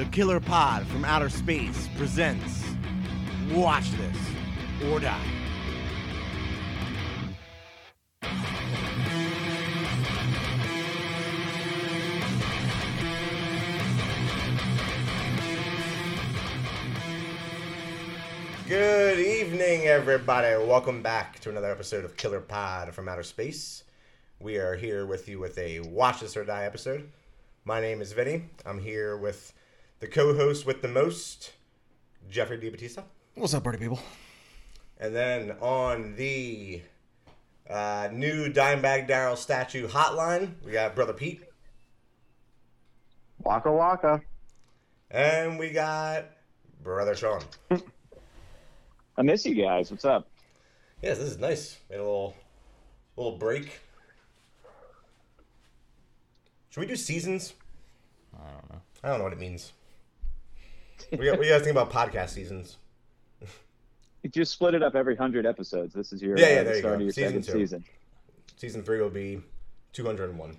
The Killer Pod from Outer Space presents Watch This or Die. Good evening, everybody. Welcome back to another episode of Killer Pod from Outer Space. We are here with you with a Watch This or Die episode. My name is Vinny. I'm here with the co-host with the most, Jeffrey DiBattista. What's up, party people? And then on the uh, new Dimebag Darrell statue hotline, we got Brother Pete. Waka waka. And we got Brother Sean. I miss you guys. What's up? Yes, this is nice. Made a little little break. Should we do seasons? I don't know. I don't know what it means. What do you, what do you guys think about podcast seasons? You just split it up every hundred episodes. This is your Yeah, yeah, uh, there you start go. of your Season two. season. Season three will be 201.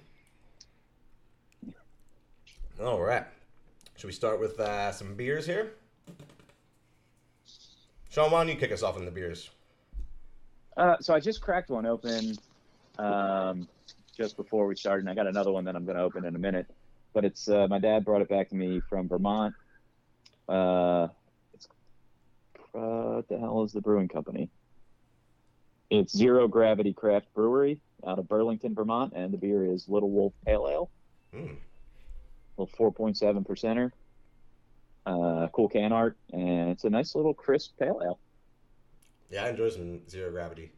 All right. Should we start with uh, some beers here? Sean, why don't you kick us off in the beers? Uh, so I just cracked one open um, just before we started, and I got another one that I'm going to open in a minute. But it's uh, my dad brought it back to me from Vermont. Uh, it's uh, what the hell is the brewing company? It's Zero Gravity Craft Brewery out of Burlington, Vermont, and the beer is Little Wolf Pale Ale. Mm. little 4.7 percenter. Uh, cool can art, and it's a nice little crisp pale ale. Yeah, I enjoy some Zero Gravity.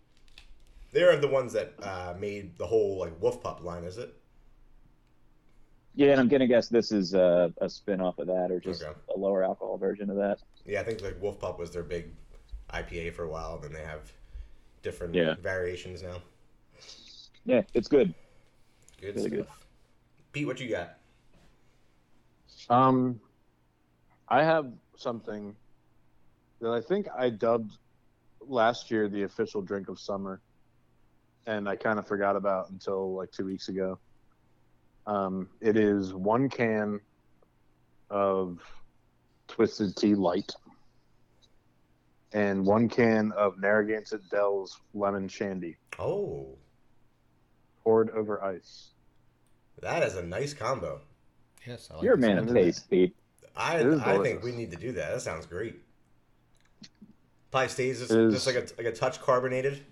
They're the ones that uh, made the whole like Wolf Pup line, is it? Yeah, and I'm gonna guess this is uh, a spin off of that, or just Okay. a lower alcohol version of that. Yeah, I think like Wolf Pup was their big IPA for a while, and then they have different Yeah. variations now. Yeah, it's good. Good Really stuff. good. Pete, what you got? Um, I have something that I think I dubbed last year the official drink of summer, and I kind of forgot about until like two weeks ago. Um, it is one can of Twisted Tea Light and one can of Narragansett Dell's Lemon Shandy Oh, poured over ice. that is a nice combo. Yes, I like You're a man of taste, Pete. I I think we need to do that. That sounds great. Probably stays just, It is- just like a like a touch carbonated.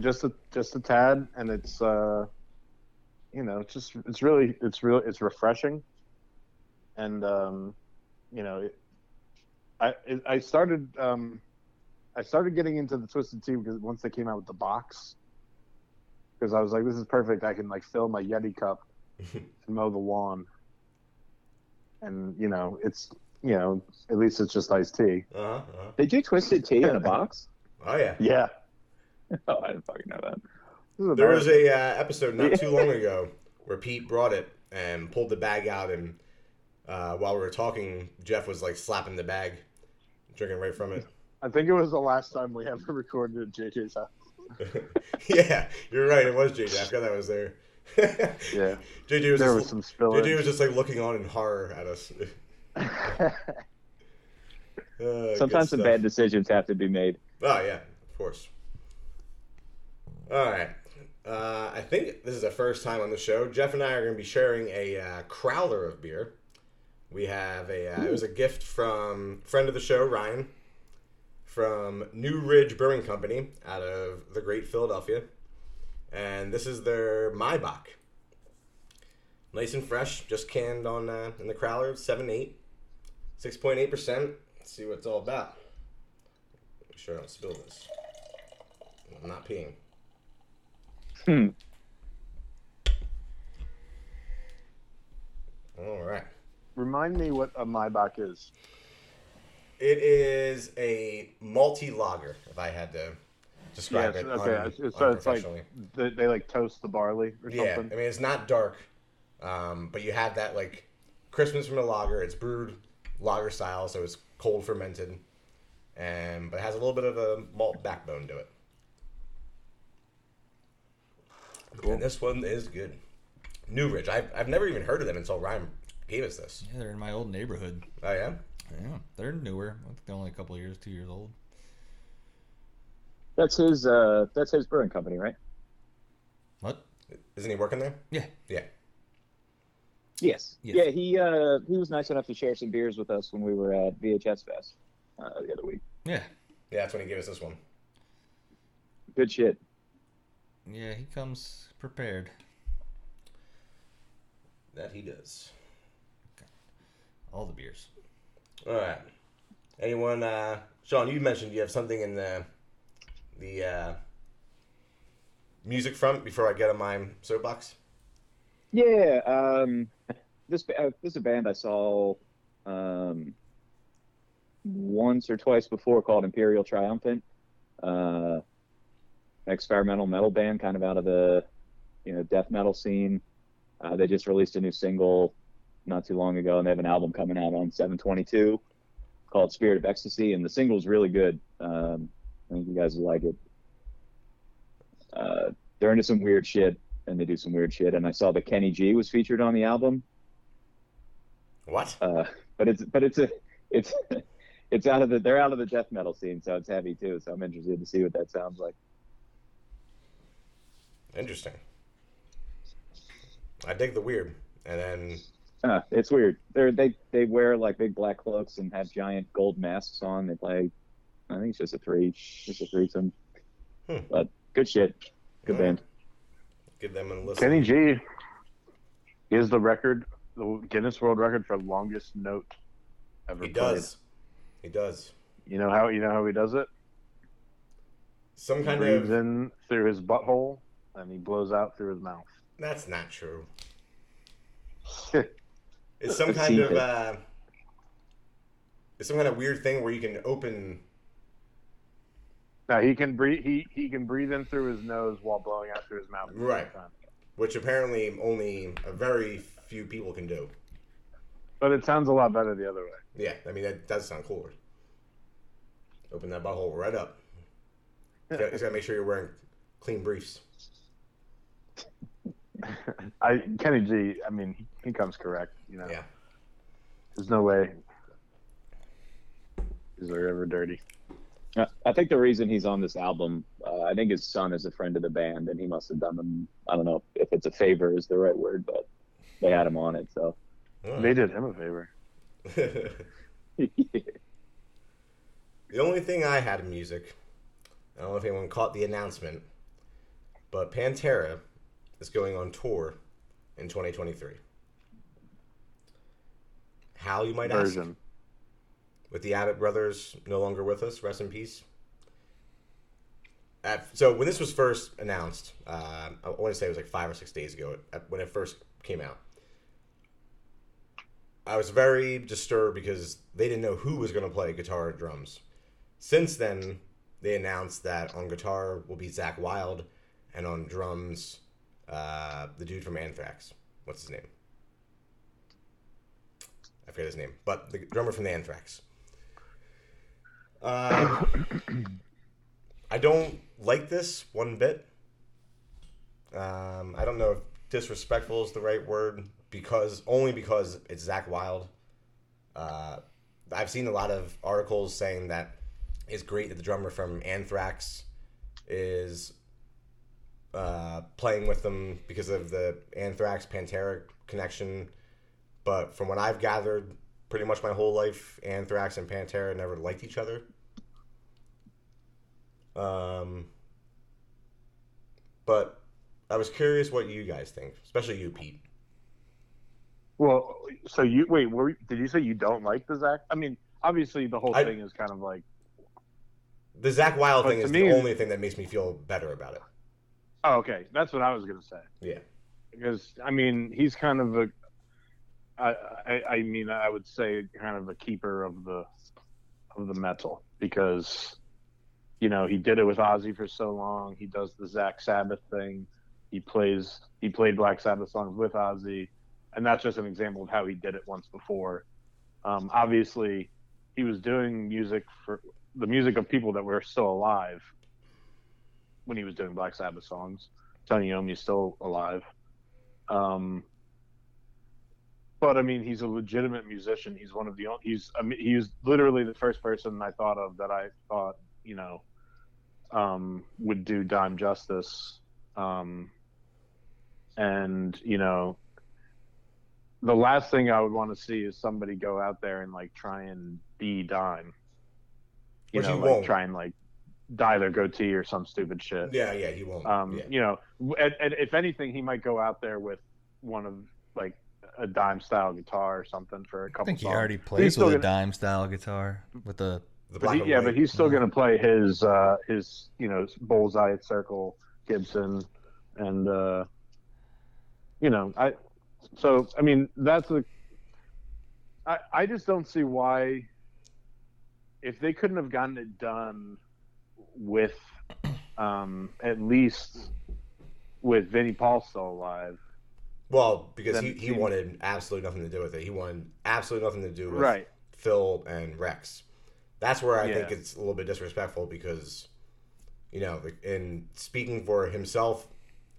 Just a just a tad and it's uh you know it's just it's really it's real it's refreshing and um you know it, i it, i started um i started getting into the twisted tea because once they came out with the box because i was like this is perfect i can like fill my yeti cup and mow the lawn and you know it's you know at least it's just iced tea Uh-huh, uh-huh. They do twisted tea in a box. Oh yeah. yeah oh, I didn't fucking know that. There was a uh, episode not too long ago where Pete brought it and pulled the bag out, and uh, while we were talking, Jeff was like slapping the bag, drinking right from it. i think it was the last time we ever recorded at jj's house yeah, you're right. It was JJ. I forgot that was there. yeah JJ was there just, was some spillage JJ was just like looking on in horror at us. Uh, Sometimes some bad decisions have to be made. Oh yeah, of course. All right. Uh, I think this is the first time on the show. Jeff and I are going to be sharing a uh, crowler of beer. We have a. Uh, it was a gift from friend of the show Ryan, from New Ridge Brewing Company out of the Great Philadelphia, and this is their Maibock. Nice and fresh, just canned on uh, in the crowler, seven eight, six point eight percent. Let's see what it's all about. Make sure I don't spill this. I'm not peeing. Hmm. All right. Remind me what a Maibock is. It is a multi lager, if I had to describe Yes, it. okay. un- it's- it's- so it's like they, they like toast the barley or Yeah, I mean it's not dark, um, but you have that like Christmas from a lager. It's brewed lager style, so it's cold fermented, and but it has a little bit of a malt backbone to it. And this one is good. New Ridge. I've, I've never even heard of them until Ryan gave us this. Yeah, they're in my old neighborhood. Oh yeah. Yeah, they're newer. I think they're only a couple years, two years old. That's his. Uh, that's his brewing company, right? What? Isn't he working there? Yeah. Yeah. Yes. Yes. Yeah, he uh, he was nice enough to share some beers with us when we were at VHS Fest uh, the other week. Yeah. Yeah, that's when he gave us this one. Good shit. Yeah, he comes prepared. That he does. All the beers. All right. Anyone? Uh, Sean, you mentioned you have something in the the uh, music front before I get on my soapbox. Yeah. Um, this uh, this is a band I saw um, once or twice before called Imperial Triumphant. Uh, experimental metal band, kind of out of the you know death metal scene. Uh, they just released a new single not too long ago, and they have an album coming out on 722 called Spirit of Ecstasy, and the single's really good. Um, I think you guys will like it. Uh, they're into some weird shit, and they do some weird shit. And I saw that Kenny G was featured on the album, What? uh, but it's but it's a it's it's out of the they're out of the death metal scene, so it's heavy too. So I'm interested to see what that sounds like. Interesting. I dig the weird, and then Uh, it's weird. They're they they wear like big black cloaks and have giant gold masks on. They play. I think it's just a three, just a threesome. Hmm. But good shit. Good Alright. band. give them a listen. Kenny G is the record, the Guinness World Record for longest note ever. He played. does. He does. You know how you know how he does it? Some kind breathes of. in through his butthole and he blows out through his mouth. That's not true. It's some kind of. Uh, it's some kind of weird thing where you can open. Now he can breathe. He he can breathe in through his nose while blowing out through his mouth. at the same Right. which apparently only a very few people can do. But it sounds a lot better the other way. Yeah, I mean that does sound cooler. Open that butthole right up. You gotta, just gotta make sure you're wearing clean briefs. I Kenny G. I mean, he, he comes correct. You know, Yeah. there's no way is there ever dirty. Uh, I think the reason he's on this album, uh, I think his son is a friend of the band, and he must have done them. I don't know if it's a favor is the right word, but they had him on it. So They did him a favor. the only thing I had in music, I don't know if anyone caught the announcement, but Pantera is going on tour in 2023. How you might ask? With the Abbott brothers no longer with us. Rest in peace. At, so when this was first announced, uh, I want to say it was like five or six days ago when it first came out. I was very disturbed because they didn't know who was going to play guitar and drums. Since then, they announced that on guitar will be Zakk Wylde, and on drums, uh, the dude from Anthrax. What's his name? I forget his name, but the drummer from the Anthrax. Uh, I don't like this one bit. Um, I don't know if disrespectful is the right word because only because it's Zakk Wylde. Uh, I've seen a lot of articles saying that it's great that the drummer from Anthrax is uh, playing with them because of the Anthrax Pantera connection. But from what I've gathered, pretty much my whole life, Anthrax and Pantera never liked each other. Um, but I was curious what you guys think, especially you, Pete. Well, so you wait. Were, did you say you don't like the Zakk? I mean, obviously the whole I- thing is kind of like. The Zakk Wylde thing is me- the only thing that makes me feel better about it. Oh, okay, that's what I was gonna say. Yeah. Because I mean, he's kind of a. I, I I mean, I would say kind of a keeper of the, of the metal because, you know, he did it with Ozzy for so long. He does the Zakk Sabbath thing. He plays. He played Black Sabbath songs with Ozzy, and that's just an example of how he did it once before. Um, obviously, he was doing music for the music of people that were still alive when he was doing Black Sabbath songs. Tony Iommi's still alive. Um, but I mean, he's a legitimate musician. He's one of the only. He's I mean, he's literally the first person I thought of that I thought you know um, would do Dime justice. Um, and you know, the last thing I would want to see is somebody go out there and like try and be Dime. You Which know, like won't. try and like dye their goatee or some stupid shit. Yeah, yeah, he won't. Um, yeah. You know, and, and if anything, he might go out there with one of like a dime style guitar or something for a couple. I think he songs. already plays with a gonna- dime style guitar with the the But he, yeah, white. but he's still Yeah. going to play his uh, his you know bullseye circle Gibson, and uh, you know I. So I mean that's a. I I just don't see why. If they couldn't have gotten it done with, um, at least with Vinnie Paul still alive, well because then he, he wanted absolutely nothing to do with it. He wanted absolutely nothing to do with right? Phil and Rex. That's where I think it's a little bit disrespectful because, you know, in speaking for himself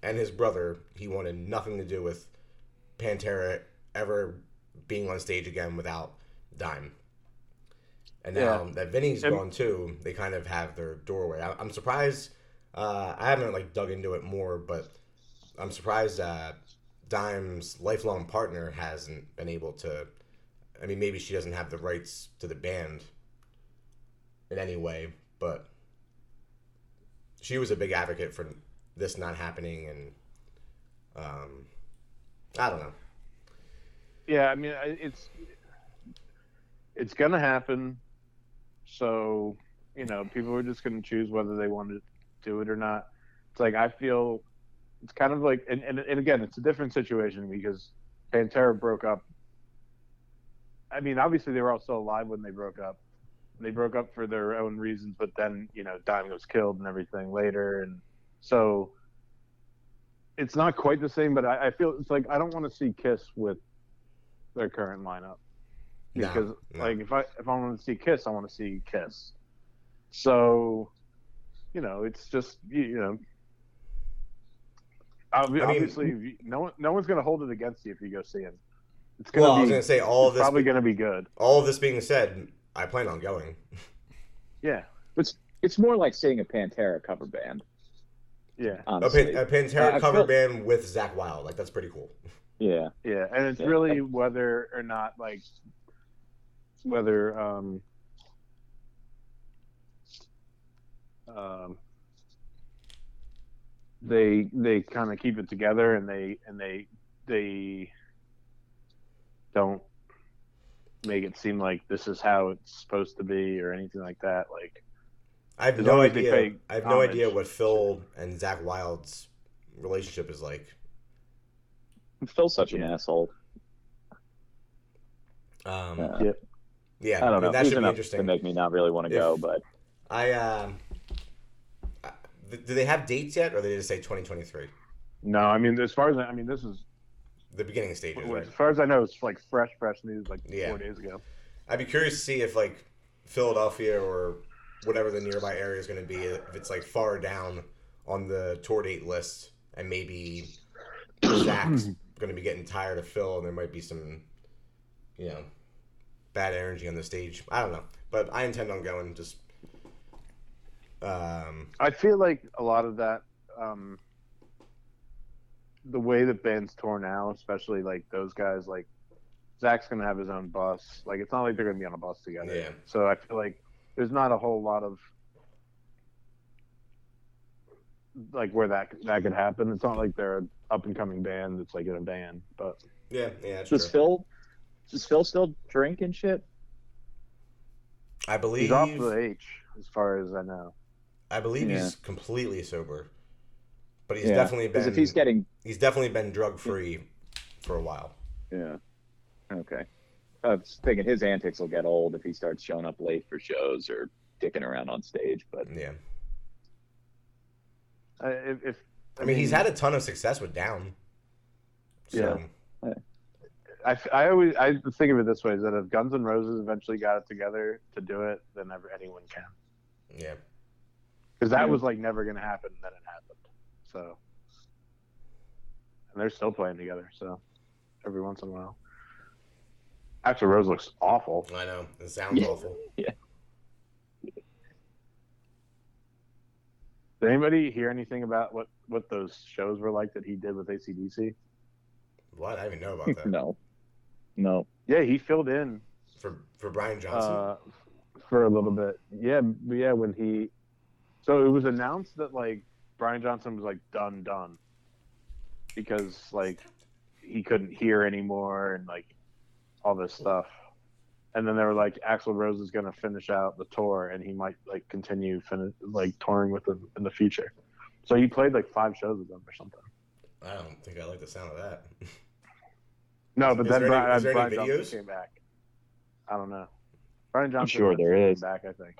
and his brother, he wanted nothing to do with Pantera ever being on stage again without Dime. And now Yeah. that Vinny's And- gone too, they kind of have their doorway. I, I'm surprised. Uh, I haven't like dug into it more, but I'm surprised that Dime's lifelong partner hasn't been able to. I mean, maybe she doesn't have the rights to the band in any way, but she was a big advocate for this not happening, and um, I don't know. Yeah, I mean it's it's gonna happen. So you know, people are just gonna choose whether they want to do it or not. It's like I feel it's kind of like, and and, and again, it's a different situation because Pantera broke up. I mean, obviously they were all still alive when they broke up. They broke up for their own reasons, but then you know, Diamond was killed and everything later, and so it's not quite the same. But I, I feel it's like I don't want to see Kiss with their current lineup because no. like if I if I want to see Kiss, I want to see Kiss. So, you know, it's just you, you know, obvi- mean- obviously no one no one's gonna hold it against you if you go see him. It's gonna Well, I was gonna say all of this. probably gonna be good. all of this being said, I plan on going. Yeah, It's it's more like seeing a Pantera cover band. yeah, A, Honestly. Pan- a Pantera I cover feel- band with Zakk Wylde, like that's pretty cool. yeah. yeah, and it's Yeah. really whether or not like whether um um they they kind of keep it together and they and they they don't make it seem like this is how it's supposed to be or anything like that like I have no long as they idea. I have no idea what Phil and Zakk Wylde's relationship is like. Phil's such an asshole. Um, Yeah. Yeah, I don't I mean, know. that He's should be interesting. to make me not really want to go, but I um, do they have dates yet, or they just say 2023? no i mean as far as i, I mean this is The beginning stages, right? as far as i know it's like fresh fresh news like Yeah. four days ago I'd be curious to see if like Philadelphia or whatever the nearby area is going to be, if it's like far down on the tour date list, and maybe Zakk's going to be getting tired of Phil, and there might be some, you know, bad energy on the stage. I don't know, but I intend on going. Just, um, I feel like a lot of that, um, the way that bands tour now, especially like those guys, like Zakk's gonna have his own bus. Like it's not like they're gonna be on a bus together. Yeah. So I feel like there's not a whole lot of like where that that could happen. It's not like they're an up and coming band that's like in a band, but yeah, yeah, that's does true. Phil does Phil still drink and shit? I believe he's off the H as far as I know. I believe Yeah. he's completely sober, but he's Yeah. definitely been if he's getting he's definitely been drug free for a while. yeah, okay. I was thinking his antics will get old if he starts showing up late for shows or dicking around on stage. But Yeah, Uh, if, if I mean, he's had a ton of success with Down. So, I, I I always I think of it this way: is that if Guns N' Roses eventually got it together to do it, then never anyone can. yeah. Because that Yeah. was like never going to happen, and then it happened. So, and they're still playing together. So, every once in a while. Axl Rose looks awful. I know it sounds Yeah. awful. Did anybody hear anything about what what those shows were like that he did with ACDC? What I didn't even know about that. no, no. Yeah, he filled in For for Brian Johnson. uh, for a little bit. Yeah, but yeah, when he so it was announced that like Brian Johnson was like done done because like he couldn't hear anymore and like all this stuff. And then they were like Axl Rose is going to finish out the tour and he might like continue fin- like touring with them in the future. So he played like five shows with them or something. I don't think I like the sound of that. No, but Is then there any- Brian, is there any Brian videos? Johnson came back. I don't know. Brian Johnson sure eventually there came is. back. I think.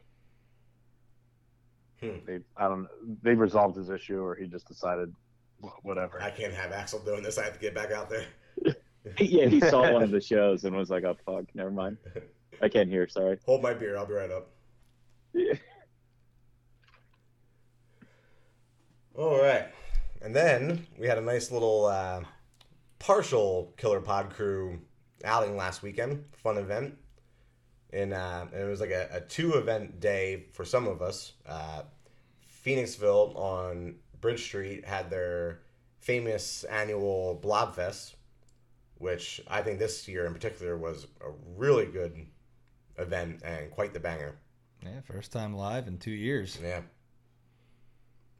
Hmm. They, I don't. They resolved his issue, or he just decided, whatever. I can't have Axl doing this. I have to get back out there. Yeah, he saw one of the shows and was like, "Oh fuck, never mind." I can't hear. Sorry. Hold my beer. I'll be right up. Yeah. All right. And then we had a nice little uh, partial Killer Pod crew outing last weekend. Fun event. And, uh, and it was like a, a two event day for some of us. Uh, Phoenixville on Bridge Street had their famous annual Blobfest, which I think this year in particular was a really good event and quite the banger. Yeah, first time live in two years. Yeah.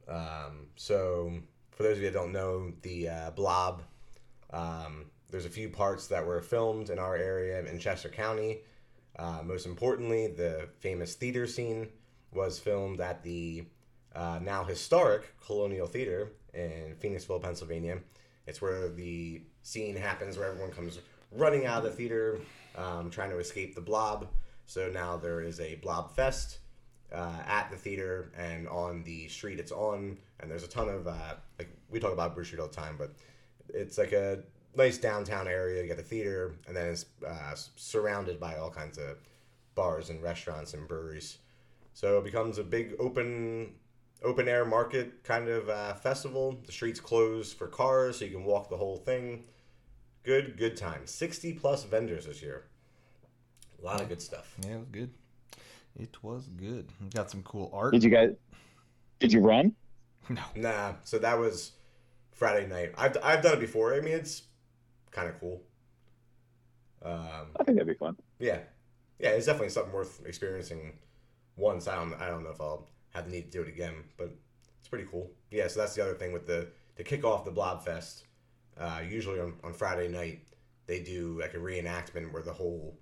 Um, so, for those of you that don't know, the uh, Blob, um, there's a few parts that were filmed in our area in Chester County. Uh, most importantly, the famous theater scene was filmed at the uh, now historic Colonial Theater in Phoenixville, Pennsylvania. It's where the scene happens where everyone comes running out of the theater, um, trying to escape the blob. So now there is a Blob Fest uh, at the theater and on the street it's on, and there's a ton of uh, like we talk about Bruce Street all the time, but it's like a nice downtown area. You got the theater, and then it's uh, surrounded by all kinds of bars and restaurants and breweries. So it becomes a big open open air market kind of uh, festival. The streets closed for cars, so you can walk the whole thing. Good, good time. Sixty plus vendors this year. A lot of good stuff. Yeah, it was good. It was good. We got some cool art. Did you guys? Did you run? No. Nah, so that was Friday night. I've, I've done it before. I mean, it's kind of cool. Um, I think that'd be fun. yeah, yeah, it's definitely something worth experiencing once. I don't, I don't know if I'll have the need to do it again, but it's pretty cool. Yeah, so that's the other thing with the to kick off the Blob Fest. Uh, usually on, on Friday night, they do like a reenactment where the whole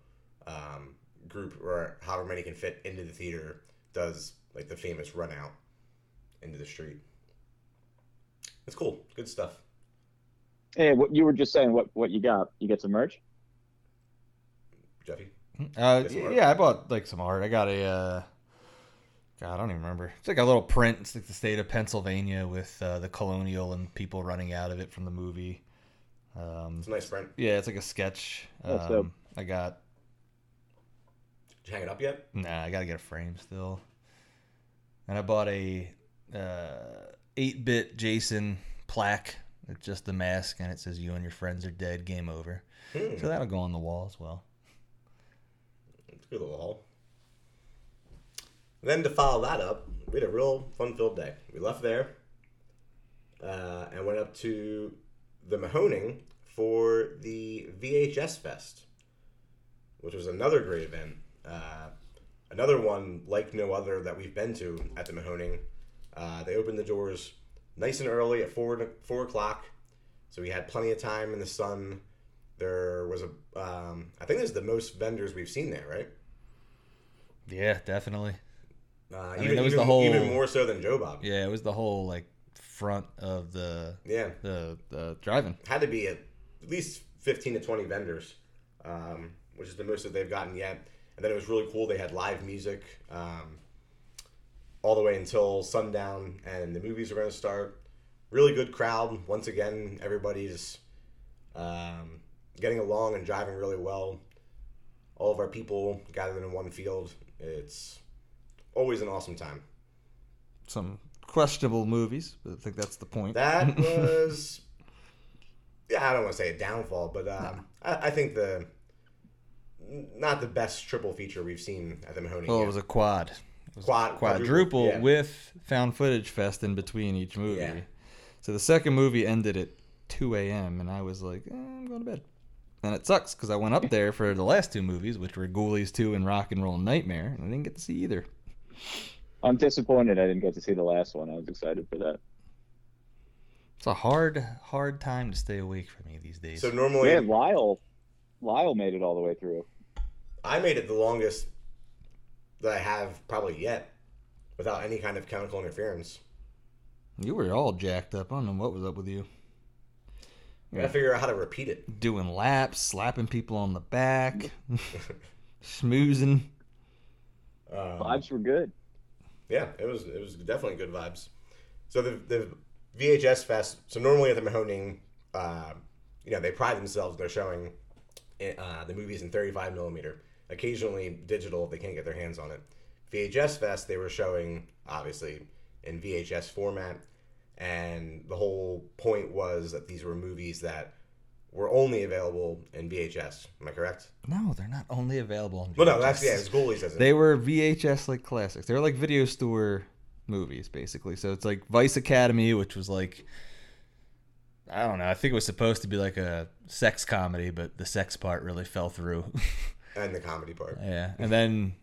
um, group or however many can fit into the theater does like the famous run out into the street. It's cool. Good stuff. Hey, what you were just saying? What what you got? You get some merch? Jeffy. Uh, Get some art? yeah, I bought like some art. I got a. Uh, God, I don't even remember. It's like a little print. It's like the state of Pennsylvania with uh, the colonial and people running out of it from the movie. Um, It's a nice print. yeah, it's like a sketch. That's dope. Um, I got. Did you hang it up yet? Nah, I gotta get a frame still. And I bought a uh, 8-bit Jason plaque. It's just the mask, and it says "You and your friends are dead. Game over." Hmm. So that'll go on the wall as well. Good little haul. Then to follow that up, we had a real fun-filled day. We left there uh, and went up to the Mahoning for the VHS Fest, which was another great event. Uh, another one like no other that we've been to at the Mahoning. Uh, they opened the doors nice and early at four four o'clock, so we had plenty of time in the sun. There was a, um, I think this is the most vendors we've seen there, right? Yeah, definitely. Uh, mean, even, there was even, the whole- even more so than Joe Bob. Yeah, it was the whole like front of the Yeah, the the driving. had to be at least fifteen to twenty vendors, um, which is the most that they've gotten yet. And then it was really cool. They had live music um, all the way until sundown, and the movies are going to start. Really good crowd. Once again, everybody's um, getting along and driving really well. All of our people gathered in one field. It's always an awesome time. Some questionable movies, but I think that's the point. That was, yeah, I don't want to say a downfall, but um, I, I think the not the best triple feature we've seen at the Mahoney. Well, it was a quad. It was Quad- quadruple, quadruple, yeah. with found footage fest in between each movie. Yeah. So the second movie ended at 2 a.m. and I was like, eh, I'm going to bed. And it sucks because I went up there for the last two movies, which were Ghoulies 2 and Rock and Roll Nightmare, and I didn't get to see either. I'm disappointed I didn't get to see the last one. I was excited for that. It's a hard, hard time to stay awake for me these days. so normally Man, Lyle, Lyle made it all the way through. I made it the longest that I have probably yet, without any kind of chemical interference. you were all jacked up. I don't know what was up with you. I gotta figure out how to repeat it. Doing laps, slapping people on the back, schmoozing. Um, Vibes were good. Yeah, it was it was definitely good vibes. So the the VHS fest. So normally at the Mahoning, uh, you know, they pride themselves. They're showing uh, the movies in 35 millimeter. Occasionally digital if they can't get their hands on it. VHS fest they were showing obviously in VHS format, and the whole point was that these were movies that were only available in VHS. Am I correct? No, they're not only available on Well, no, VHS. that's yeah, it's Ghoulies as They were VHS like classics. They were like video store movies, basically. So it's like Vice Academy, which was like I don't know. I think it was supposed to be like a sex comedy, but the sex part really fell through. and the comedy part. yeah, and then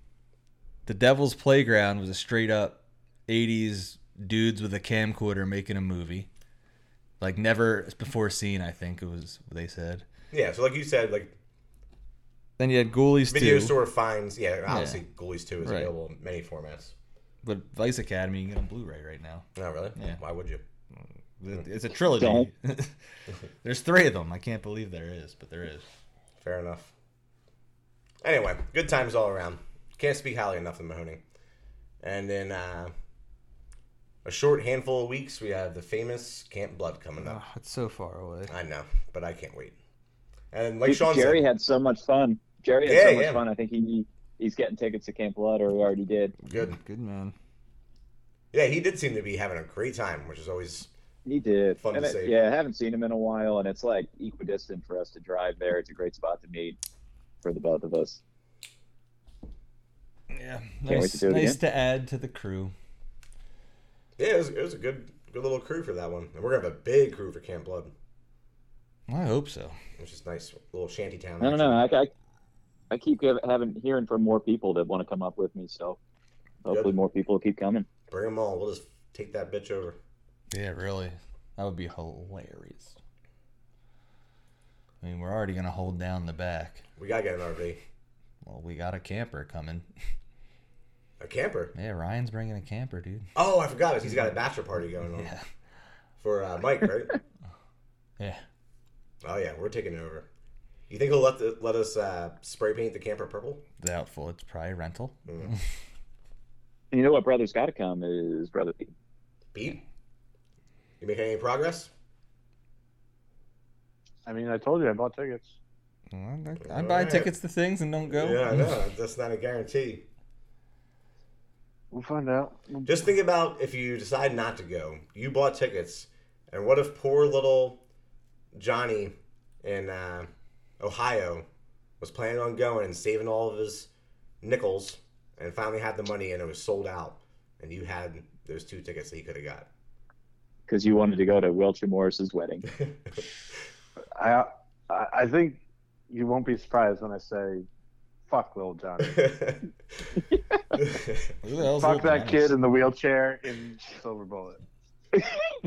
The Devil's Playground was a straight up '80s dudes with a camcorder making a movie, like never before seen. I think it was what they said. Yeah, so like you said, like Then you had Ghoulies Video 2, store finds, yeah, obviously Ghoulies 2 is Right. available in many formats. but Vice Academy you can get on Blu-ray right now. Oh, really? Yeah. Why would you? It's a trilogy. There's three of them. I can't believe there is, but there is. Fair enough. Anyway, good times all around. Can't speak highly enough of Mahoney. And in uh, a short handful of weeks, we have the famous Camp Blood coming up. Oh, it's so far away. I know, but I can't wait. And like Dude, Sean Jerry said, had so much fun. Jerry had Yeah, so much yeah. fun. I think he he's getting tickets to Camp Blood, or he already did. good. Good man. Yeah, he did seem to be having a great time, which is always He did. Fun and to it- see. Yeah, I haven't seen him in a while, and it's like equidistant for us to drive there. It's a great spot to meet for the both of us. Yeah, wait nice, to do it nice again. to add to the crew. yeah, it was, it was a good good little crew for that one. And we're gonna have a big crew for Camp Blood, I hope so. It's just nice. little shanty town. I don't know. I, I, I keep having hearing from more people that want to come up with me. So hopefully Good. more people will keep coming. Bring them all. We'll just take that bitch over. Yeah, really. That would be hilarious. I mean, we're already gonna hold down the back. We gotta get an RV. Well, we got a camper coming. A camper. Yeah, Ryan's bringing a camper, dude. Oh, I forgot it. He's got a bachelor party going on Yeah, for uh, Mike, right? yeah. oh yeah, we're taking it over. You think he'll let the, let us uh, spray paint the camper purple? Doubtful. It's probably rental. Mm. You know what? Brother's got to come is brother Pete. Pete, you making any progress? I mean, I told you I bought tickets. Well, I, I buy right. tickets to things and don't go. Yeah, I know. That's not a guarantee. We'll find out. Just think about if you decide not to go. You bought tickets, and what if poor little Johnny in uh, Ohio was planning on going and saving all of his nickels, and finally had the money, and it was sold out, and you had those two tickets that he could have got. because you wanted to go to Wilshire Morris's wedding. I, I I think you won't be surprised when I say, "Fuck little Johnny." Who the Fuck that Johnny? kid in the wheelchair in Silver Bullet.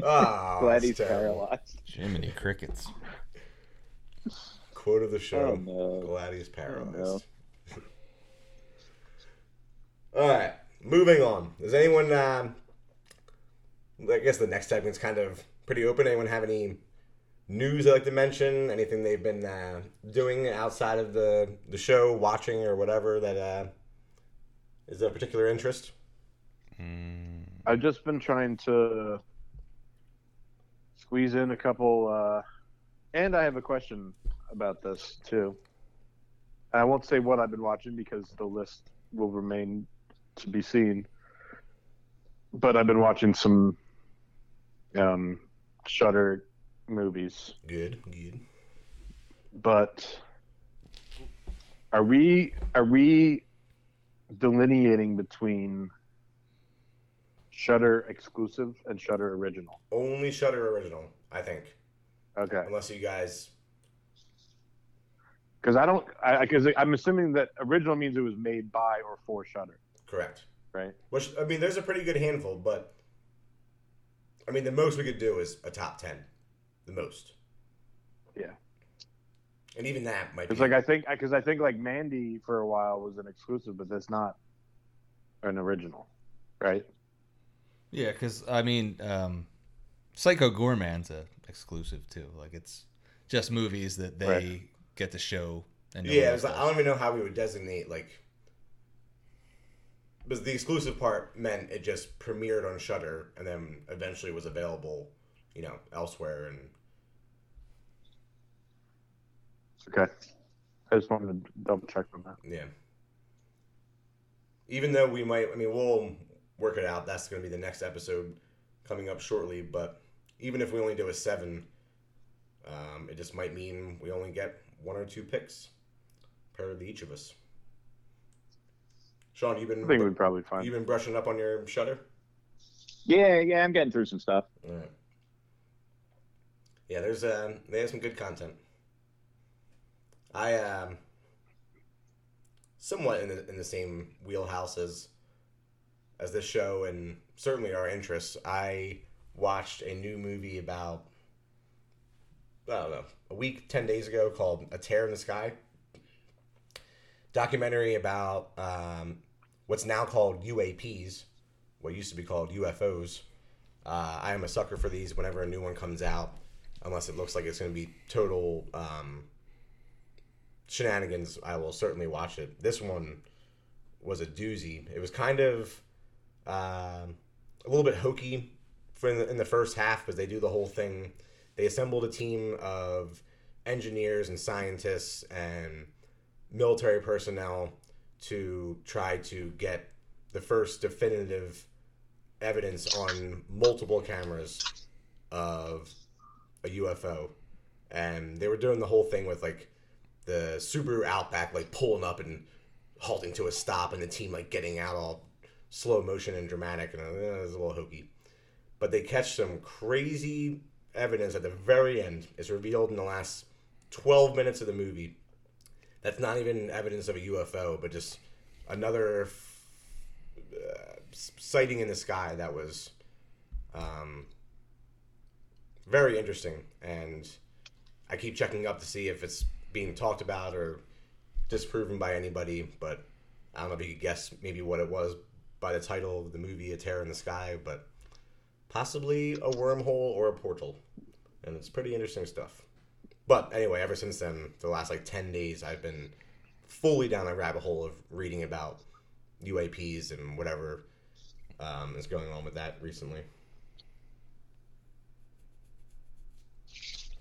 oh, Glad he's terrible. paralyzed. Jiminy crickets. Quote of the show. Oh, no. Glad he's Oh, paralyzed. All right, moving on. Does anyone? Um, I guess the next segment's kind of pretty open. Anyone have any news i'd like to mention? Anything they've been uh, doing outside of the the show, watching or whatever that uh, is of particular interest? Mm, I've just been trying to squeeze in a couple, uh, and I have a question about this too. I won't say what I've been watching because the list will remain to be seen. But I've been watching some um, Shudder movies. Good, good. But Are we are we delineating between Shudder exclusive and Shudder original? Only Shudder original, I think. Okay, Unless you guys. because I don't. I because I'm assuming that original means it was made by or for Shudder, Correct. right? Which I mean, there's a pretty good handful, but I mean, the most we could do is a top ten. The most. Yeah. And even that might be. It's like I think because I think like Mandy for a while was an exclusive, but that's not an original, right? Yeah, because I mean, um, Psycho Goreman's a exclusive too. Like it's just movies that they Right. get to show. And no yeah, one it's else like, I don't even know how we would designate like. Because the exclusive part meant it just premiered on Shudder and then eventually was available, you know, elsewhere. And Okay, I just wanted to double check on that. yeah. Even though we might, I mean, we'll work it out. That's going to be the next episode coming up shortly. But even if we only do a seven, um, it just might mean we only get one or two picks per each of us. Sean, you've been I been think we'd probably find. you've been brushing up on your Shudder. Yeah, yeah, I'm getting through some stuff. All right. Yeah, there's um, they have some good content. I um, somewhat in the in the same wheelhouse as as this show and certainly our interests. I watched a new movie about I don't know a week ten days ago called A Tear in the Sky. Documentary about um, what's now called UAPs, what used to be called UFOs. Uh, I am a sucker for these whenever a new one comes out, unless it looks like it's going to be total um, shenanigans. I will certainly watch it. This one was a doozy. It was kind of um a little bit hokey in the, in the first half because they do the whole thing. They assembled a team of engineers and scientists and military personnel to try to get the first definitive evidence on multiple cameras of a UFO. And they were doing the whole thing with like the Subaru Outback like pulling up and halting to a stop and the team like getting out all slow motion and dramatic and uh, it was a little hokey. But they catch some crazy evidence at the very end. It's revealed in the last 12 minutes of the movie. That's not even evidence of a UFO, but just another uh, sighting in the sky that was um, very interesting. And I keep checking up to see if it's being talked about or disproven by anybody. But I don't know if you could guess maybe what it was by the title of the movie, A Terror in the Sky, but possibly a wormhole or a portal. And it's pretty interesting stuff. But anyway, ever since then, the last like 10 days, I've been fully down a rabbit hole of reading about UAPs and whatever um, is going on with that recently.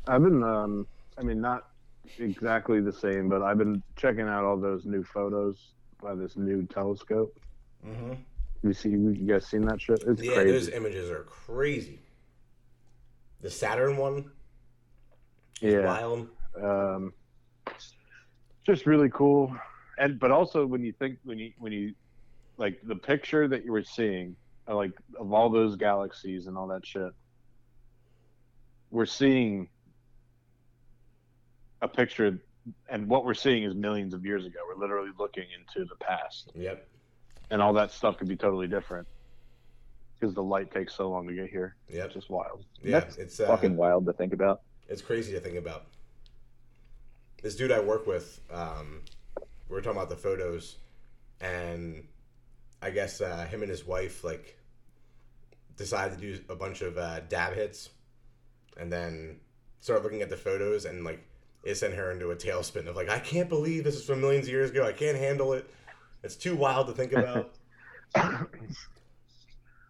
I've been, um, I mean, not exactly the same, but I've been checking out all those new photos by this new telescope. Mm-hmm. You see, you guys seen that shit? It's Yeah, crazy. those images are crazy. The Saturn one, is yeah, wild. um, just really cool. And but also when you think when you when you like the picture that you were seeing, uh, like of all those galaxies and all that shit, we're seeing a picture, and what we're seeing is millions of years ago. We're literally looking into the past. Yep. and all that stuff could be totally different because the light takes so long to get here. Yep. It's just wild. Yeah, That's it's uh, Fucking wild to think about. it's crazy to think about. This dude I work with, um, we were talking about the photos, and I guess uh, him and his wife like decided to do a bunch of uh, dab hits, and then started looking at the photos, and like it sent her into a tailspin of like, I can't believe this is from millions of years ago. I can't handle it. It's too wild to think about.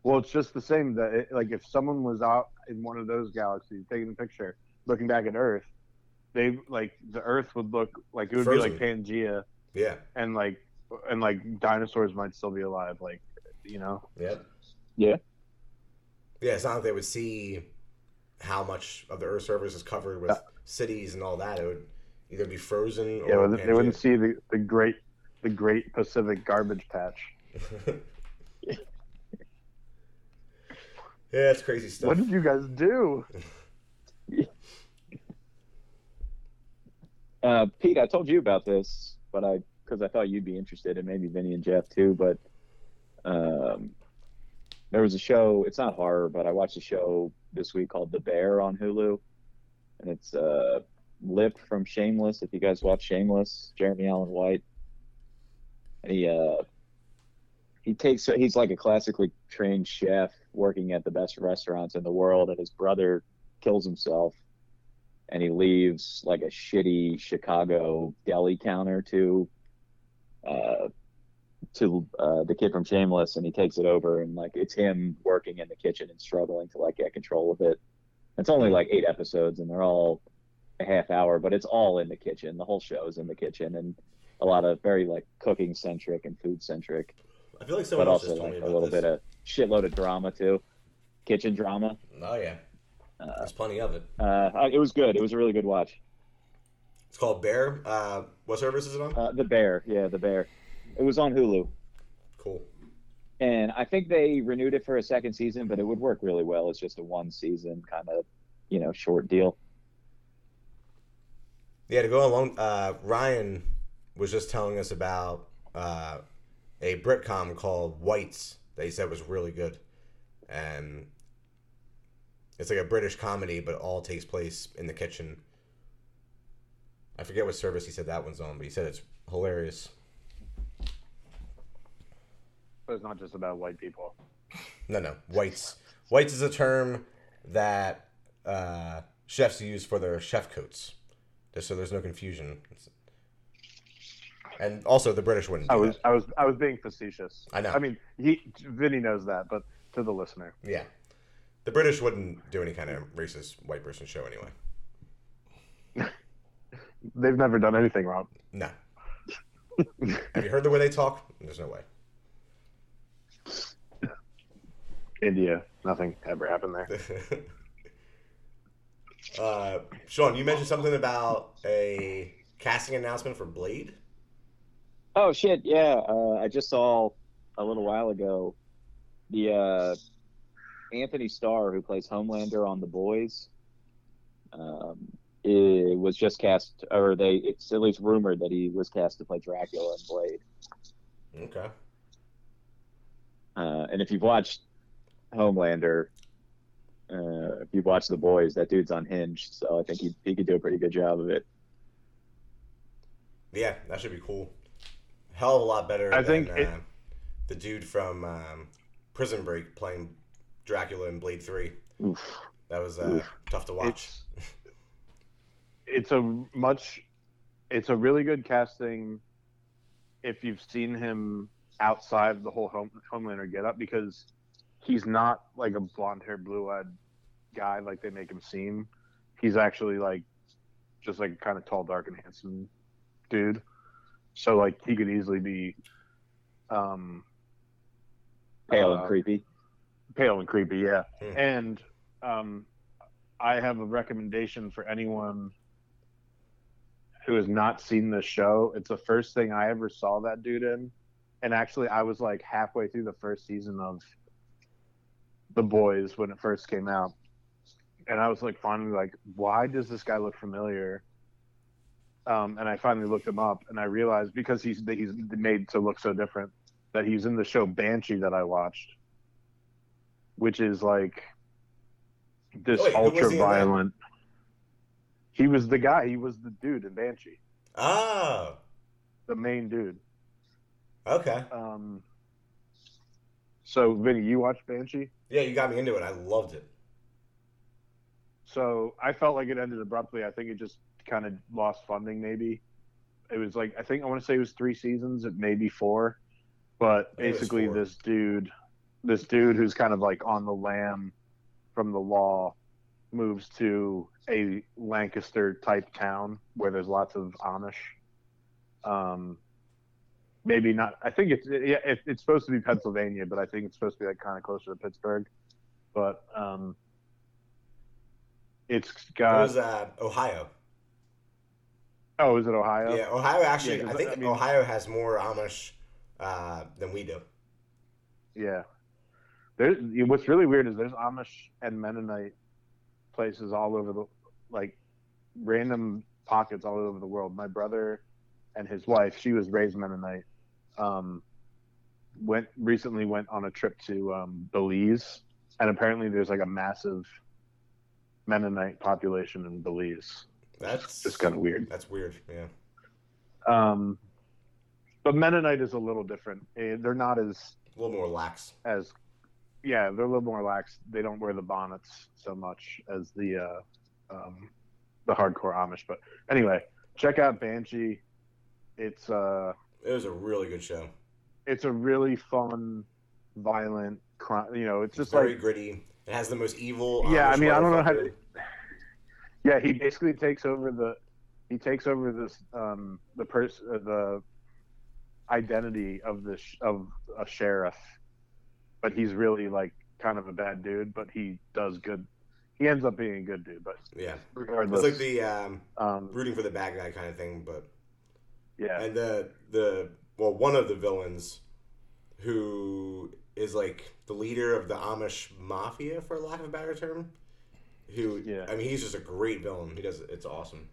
well, it's just the same that it, like if someone was out in one of those galaxies taking a picture, looking back at Earth, they like the Earth would look like it would Frozen. be like Pangea, yeah. and like and like dinosaurs might still be alive. Like you know, Yep. Yeah. Yeah, it's not like they would see how much of the Earth's surface is covered with cities and all that. It would either be frozen or Yeah, well, they wouldn't see the, the great the Great Pacific Garbage Patch. yeah, that's crazy stuff. What did you guys do? Uh, Pete, I told you about this, but I because I thought you'd be interested, and maybe Vinny and Jeff too. But um, there was a show. It's not horror, but I watched a show this week called The Bear on Hulu, and it's uh, Lip from Shameless. If you guys watch Shameless, Jeremy Allen White, he uh, he takes he's like a classically trained chef working at the best restaurants in the world, and his brother kills himself and he leaves like a shitty Chicago deli counter to uh, to uh, the kid from Shameless, and he takes it over, and like it's him working in the kitchen and struggling to like get control of it. It's only like eight episodes, and they're all a half hour, but it's all in the kitchen. The whole show is in the kitchen, and a lot of very like cooking centric and food centric, I feel like someone but else also like a little this. bit of shitload of drama too, kitchen drama. Oh yeah, Uh, there's plenty of it. uh, it was good. It was a really good watch. It's called Bear. Uh, what service is it on? Uh, the Bear, yeah, the Bear. It was on Hulu, Cool. And I think they renewed it for a second season, but it would work really well. It's just a one season kind of, you know, short deal. Yeah, to go along, uh, Ryan was just telling us about uh, a Britcom called Whites that he said was really good. And it's like a British comedy, but all takes place in the kitchen. I forget what service he said that one's on, but he said it's hilarious. It's not just about white people. No, no, whites. Whites is a term that uh, chefs use for their chef coats, just so there's no confusion. And also, the British wouldn't. Do I was that. I was I was being facetious. I know. I mean, he Vinny knows that, but to the listener, Yeah, the British wouldn't do any kind of racist white person show anyway. they've never done anything wrong. No. Have you heard the way they talk? There's no way. India, nothing ever happened there. uh, Sean, you mentioned something about a casting announcement for Blade. Oh shit, yeah. Uh, I just saw a little while ago the uh, Anthony Starr who plays Homelander on The Boys. Um, it was just cast, or they it's at least rumored that he was cast to play Dracula in Blade. Okay. Uh, and if you've watched Homelander, uh, if you've watched The Boys, that dude's unhinged. So I think he he could do a pretty good job of it. Yeah, that should be cool. Hell of a lot better I than think it- uh, the dude from um, Prison Break playing Dracula in Blade 3. Oof. That was uh, Oof. tough to watch. It's it's a much it's a really good casting if you've seen him outside of the whole home, Homelander get up because he's not like a blonde haired, blue eyed guy like they make him seem. He's actually like just like kind of tall, dark, and handsome dude. So like he could easily be um Pale and uh, creepy. pale and creepy, yeah. Hmm. And um, I have a recommendation for anyone who has not seen the show. It's the first thing I ever saw that dude in, and actually, I was like halfway through the first season of The Boys when it first came out, and I was like finally like, why does this guy look familiar? Um, and I finally looked him up, and I realized because he's he's made to look so different that he's in the show Banshee that I watched, which is like this wait, ultra violent. He was the guy. He was the dude in Banshee, Oh, the main dude. Okay. Um, so, Vinny, you watched Banshee? Yeah, you got me into it. I loved it. So I felt like it ended abruptly. I think it just kind of lost funding. Maybe it was like I think I want to say it was three seasons. It may be four, but I think it was basically four. this dude, this dude who's kind of like on the lam from the law, moves to a Lancaster type town where there's lots of Amish. Um, maybe not. I think it's yeah, it, it's supposed to be Pennsylvania, but I think it's supposed to be like kind of closer to Pittsburgh. But um, it's It got was uh, Ohio. Oh, is it Ohio? Yeah, Ohio actually. Yeah, I think I mean- Ohio has more Amish uh, than we do. Yeah. There's what's really weird is there's Amish and Mennonite places all over the like random pockets all over the world. My brother and his wife, she was raised Mennonite. Um, went recently went on a trip to um, Belize, and apparently there's like a massive Mennonite population in Belize. That's Just kind of weird. That's weird. Yeah. Um, but Mennonite is a little different. Eh, They're not as A little more lax. as yeah, they're a little more lax. They don't wear the bonnets so much as the uh, um, the hardcore Amish. But anyway, check out Banshee. It's uh, It was a really good show. it's a really fun, violent crime. You know, it's just very like gritty. It has the most evil. yeah. I mean, I don't know how to. Yeah, he basically takes over the he takes over this um the person uh, the identity of the sh- of a sheriff, but he's really like kind of a bad dude, but he does good. He ends up being a good dude, but Yeah. regardless, It's like the um, um, rooting for the bad guy kind of thing, but yeah, and the the well one of the villains who is like the leader of the Amish mafia for lack of a better term who Yeah. I mean he's just a great villain he does it's awesome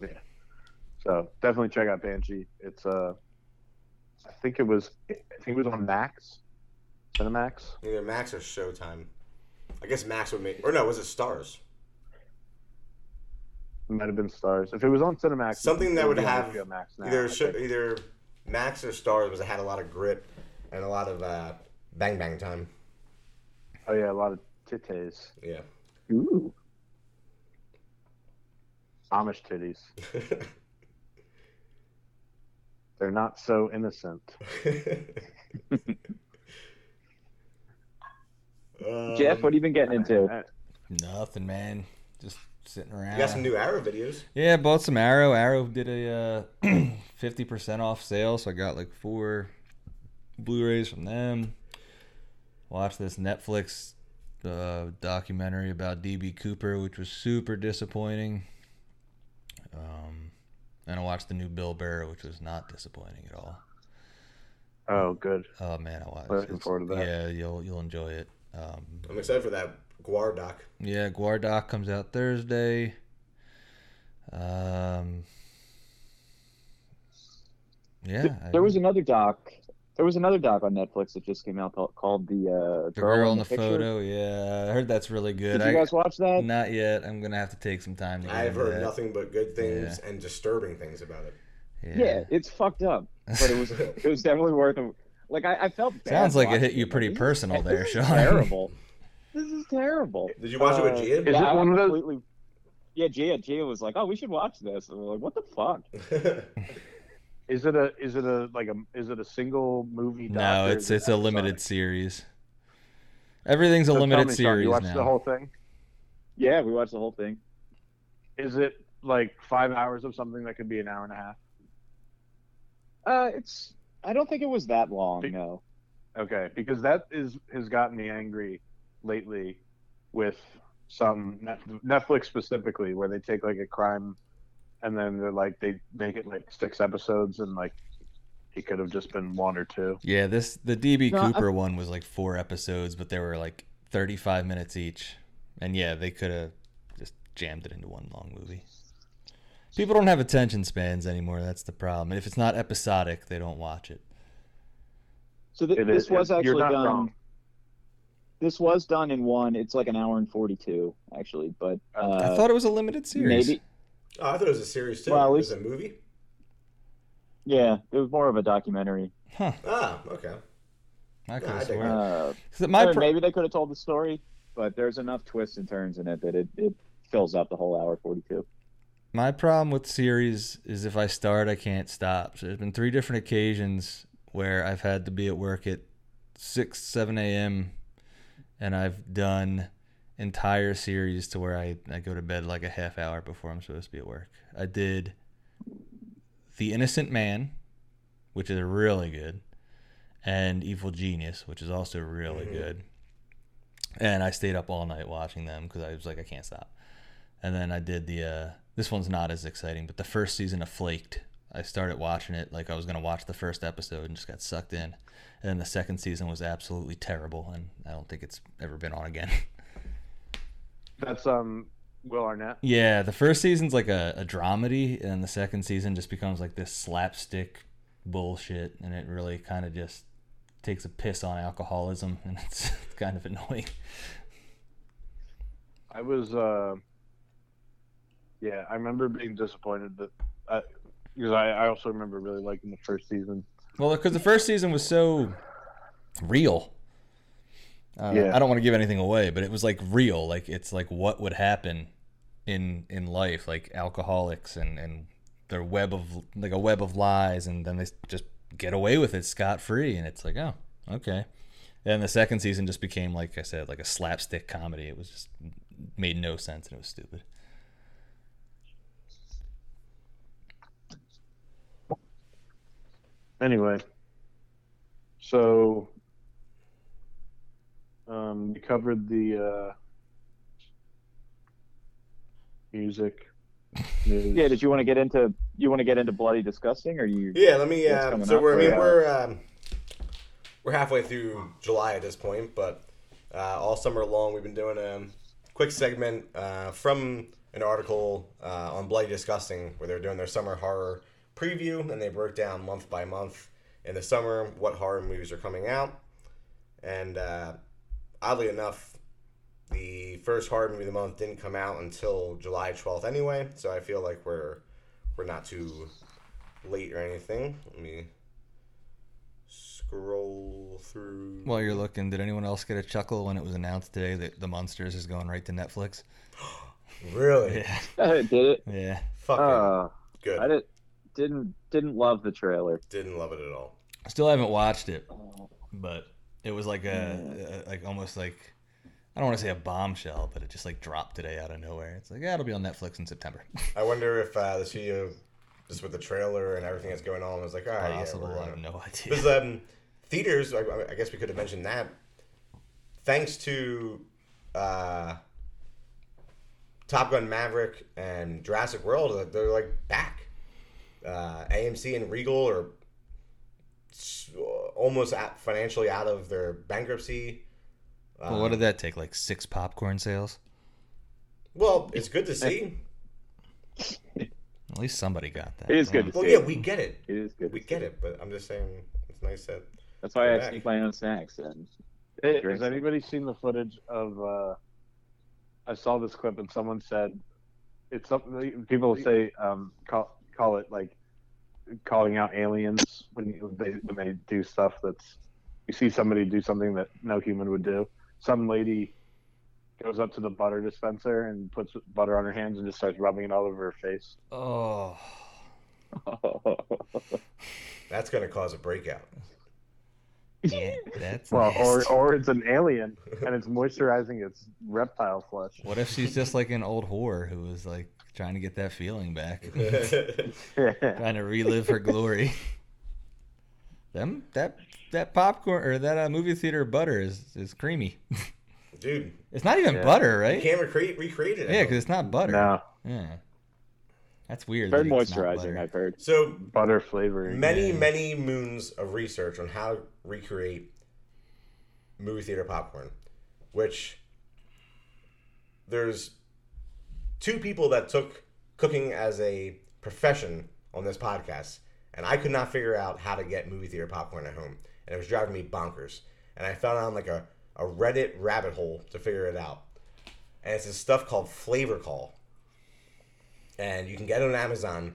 Yeah. so definitely check out Banshee. It's uh, I think it was I think it was on Max, Cinemax. either Max or Showtime I guess Max would make or no was it Stars It might have been Stars. If it was on Cinemax, Something that would have Max now, either I Sho- think. either Max or Stars was had a lot of grit and a lot of uh, bang bang time Oh yeah, a lot of titties. yeah Ooh. Amish titties. They're not so innocent. Jeff, Um, what have you been getting into? Uh, Nothing, man. Just sitting around. you got some new Arrow videos Yeah, bought some Arrow. Arrow did a uh, fifty percent off sale, so I got like four Blu-rays from them. Watched this Netflix uh, documentary about DB Cooper, which was super disappointing. Um, and I watched the new Bill Burr, which was not disappointing at all. Oh, good. Oh man, I watched. Looking it's- forward to that. Yeah, you'll you'll enjoy it. Um, I'm excited for that Gwar doc yeah, Gwar doc comes out Thursday. Um, yeah, I- There was another doc. There was another doc on Netflix that just came out called, called the uh, the girl in the, Picture. photo. Yeah, I heard that's really good. Did you I, guys watch that? not yet. I'm gonna have to take some time to I've heard that. nothing but good things and disturbing things about it Yeah. it's fucked up, but it was it was definitely worth it. Like I, I felt bad Sounds like it hit you pretty this is- personal there, this is Sean. Terrible. This is terrible. did you watch it with Uh, Gia Is yeah, it one of those- completely- Yeah, Gia. Gia was like, "Oh, we should watch this." And we're like, "What the fuck?" Is it a is it a like a is it a single movie? No, it's it's a limited episodic? series. Everything's a So tell limited me, Sean, series You watched now. the whole thing. Yeah, we watched the whole thing. Is it like five hours of something that could be an hour and a half? Uh, it's. I don't think it was that long. Be- No. Okay, because that is has gotten me angry lately with some Netflix specifically, where they take like a crime and then they're like they make it like six episodes and like it could have just been one or two. Yeah, this the DB No, I- Cooper one was like four episodes, but they were like 35 minutes each. And yeah, they could have just jammed it into one long movie. People don't have attention spans anymore. That's the problem. And if it's not episodic, they don't watch it. So th- It this is- was it- you're actually not done. wrong. This was done in one. It's like an hour and forty-two, actually. But uh, I thought it was a limited series. maybe. oh, I thought it was a series too Well, at it was a movie Yeah, it was more of a documentary. Huh. ah okay I could Yeah, I have dig sworn. Uh, So my I mean, pro- maybe they could have told the story, but there's enough twists and turns in it that it, it fills up the whole hour forty-two. My problem with series is if I start, I can't stop. So there's been three different occasions where I've had to be at work at six, seven a.m. and I've done entire series to where I, I go to bed like a half hour before I'm supposed to be at work. I did The Innocent Man, which is really good, and Evil Genius, which is also really Mhm. good. And I stayed up all night watching them because I was like, I can't stop. And then I did the uh, this one's not as exciting, but the first season of Flaked, I started watching it like I was gonna watch the first episode and just got sucked in. And then the second season was absolutely terrible, and I don't think it's ever been on again. That's um Will Arnett. yeah, the first season's like a, a dramedy, and the second season just becomes like this slapstick bullshit, and it really kind of just takes a piss on alcoholism, and it's kind of annoying. I was, uh, yeah, I remember being disappointed that, uh, because I, I also remember really liking the first season. Well, because the first season was so real. Uh, Yeah. I don't want to give anything away, but it was like real. Like it's like what would happen in in life, like alcoholics and and their web of like a web of lies, and then they just get away with it scot free, and it's like oh okay. And the second season just became like I said, like a slapstick comedy. It was just made no sense and it was stupid. Anyway, so um, we covered the uh, music. News. Yeah, did you want to get into you want to get into bloody disgusting or you? Yeah, let me. What's Um, coming so we're. I mean, for we're um, we're halfway through July at this point, but uh, all summer long we've been doing a quick segment uh, from an article uh, on Bloody Disgusting where they're doing their summer horror preview, and they broke down month by month in the summer what horror movies are coming out, and uh, oddly enough. The first horror movie of the month didn't come out until July 12th anyway, so I feel like we're we're not too late or anything. Let me scroll through. While you're looking, did anyone else get a chuckle when it was announced today that The Monsters is going right to Netflix? really Yeah, Did it? yeah. fucking Uh, good. I did, didn't didn't love the trailer. Didn't love it at all. Still haven't watched it, but it was like a, a like almost like I don't want to say a bombshell, but it just like dropped today out of nowhere. It's like yeah, it'll be on Netflix in September. I wonder if uh, the studio, just with the trailer and everything that's going on, was like, all right, Possible. yeah, we're I have no idea. Because um, theaters, I, I guess we could have mentioned that. Thanks to uh, Top Gun Maverick and Jurassic World, they're like back. Uh, AMC and Regal are almost at, financially out of their bankruptcy. Well, what did that take? Like six popcorn sales? Well, it's good to see. At least somebody got that. It is good to Well, see. yeah, we get it. It is good. We to get see it, but I'm just saying it's nice that That's why I Back. sneak my own snacks and Hey, has anybody seen the footage of? Uh, I saw this clip and someone said it's something people say um, call call it like calling out aliens when you, they when they do stuff that's you see somebody do something that no human would do. Some lady goes up to the butter dispenser and puts butter on her hands and just starts rubbing it all over her face. Oh, that's going to cause a breakout. yeah, that's Well, or or it's an alien and it's moisturizing its reptile flesh. What if she's just like an old whore who was like trying to get that feeling back, trying to relive her glory? Them that that popcorn or that uh, movie theater butter is is creamy. Dude, It's not even Yeah. butter, you right? can't recreate, recreate it. Yeah, because it's not butter. no Yeah, that's weird. very that moisturizing. I've heard. So butter flavoring. many, Yeah. many moons of research on how to recreate movie theater popcorn, which there's two people that took cooking as a profession on this podcast, and I could not figure out how to get movie theater popcorn at home, and it was driving me bonkers. And I fell down like a, a Reddit rabbit hole to figure it out. And it's this stuff called Flavacol. And you can get it on Amazon,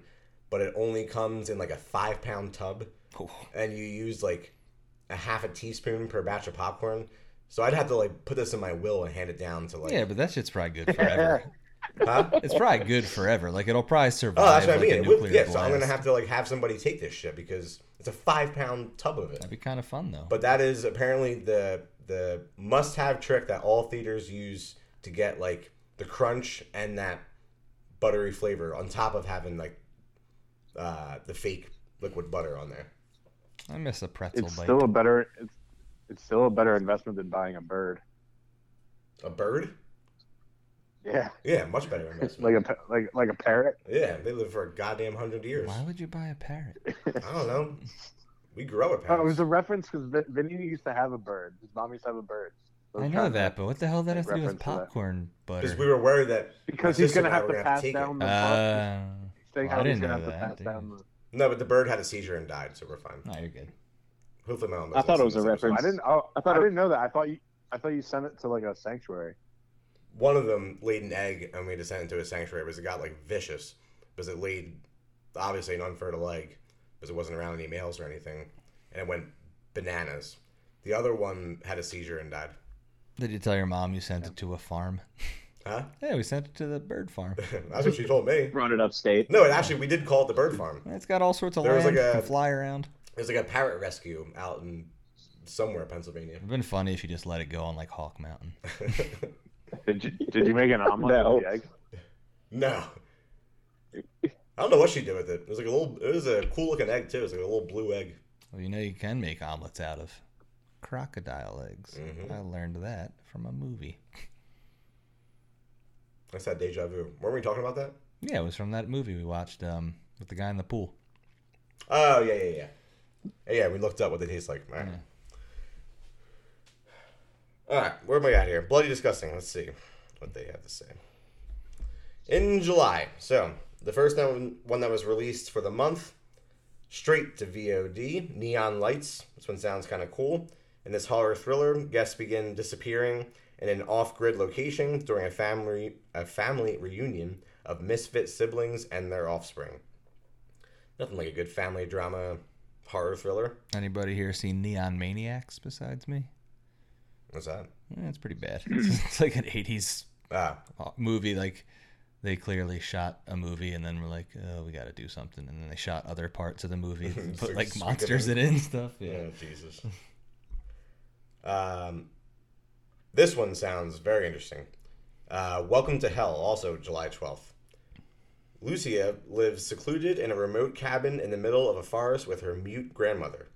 but it only comes in like a five pound tub Oh, and you use like a half a teaspoon per batch of popcorn. So I'd have to like put this in my will and hand it down to like, yeah, but that shit's probably good forever. huh? it's probably good forever. Like it'll probably survive. Oh, that's what I like mean. a It would- nuclear yeah, so I'm gonna have to like have somebody take this shit because it's a five pound tub of it. That'd be kind of fun though. But that is apparently the the must have trick that all theaters use to get like the crunch and that buttery flavor on top of having like uh, the fake liquid butter on there. I miss a pretzel it's bite. still a better it's, it's still a better investment than buying a bird. A bird? Yeah, Yeah, much better investment. like a like like a parrot. yeah, they live for a goddamn hundred years. Why would you buy a parrot? I don't know. We grow it. Oh, it was a reference because Vinny used to have a bird. His mom used to have a bird. So I know that, but what the hell that has to do with reference to that. popcorn because we were worried that Because he's gonna have to gonna have pass it. down the. Uh, well, I didn't know that, pass dude. down the. No, but the bird had a seizure and died, so we're fine. no, you're good. Hopefully, my mom. I thought it was a listen to this reference. I didn't. Oh, I I, thought it- didn't know that. I thought you. I thought you sent it to like a sanctuary. One of them laid an egg, and we had to send it to a sanctuary because it got like vicious because it laid obviously an unfertile egg because it wasn't around any males or anything, and it went bananas. The other one had a seizure and died. Did you tell your mom you sent it to a farm? Huh? Yeah, we sent it to the bird farm. That's what she told me. Brought it upstate. No, it actually we did call it the bird farm. It's got all sorts of There was land. like a- can fly around. There's like a parrot rescue out in somewhere Pennsylvania. It'd been funny if you just let it go on like Hawk Mountain. Did you? Did you make an omelet No. with the egg? no. I don't know what she did with it. It was like a little. It was a cool looking egg too. It was like a little blue egg. Well, you know you can make omelets out of crocodile eggs. Mhm. I learned that from a movie. That's that deja vu. Weren't we talking about that? Yeah, it was from that movie we watched um, with the guy in the pool. Oh yeah, yeah, yeah. Yeah, we looked up what they taste like. All right. Yeah. All right, where am I at here? Bloody disgusting. Let's see what they have to say. In July, so the first one that was released for the month, straight to VOD. Neon Lights. This one sounds kind of cool. In this horror thriller, guests begin disappearing in an off-grid location during a family a family reunion of misfit siblings and their offspring. Nothing like a good family drama horror thriller. Anybody here seen Neon Maniacs besides me? What's that? Yeah, it's pretty bad. It's, it's like an 80s Ah, uh, movie. Like, they clearly shot a movie and then were like, oh, we got to do something. And then they shot other parts of the movie, and put like like monsters in it and stuff. yeah, Yeah. Jesus. Um, this one sounds very interesting. Uh, Welcome to Hell, also July 12th. Lucia lives secluded in a remote cabin in the middle of a forest with her mute grandmother.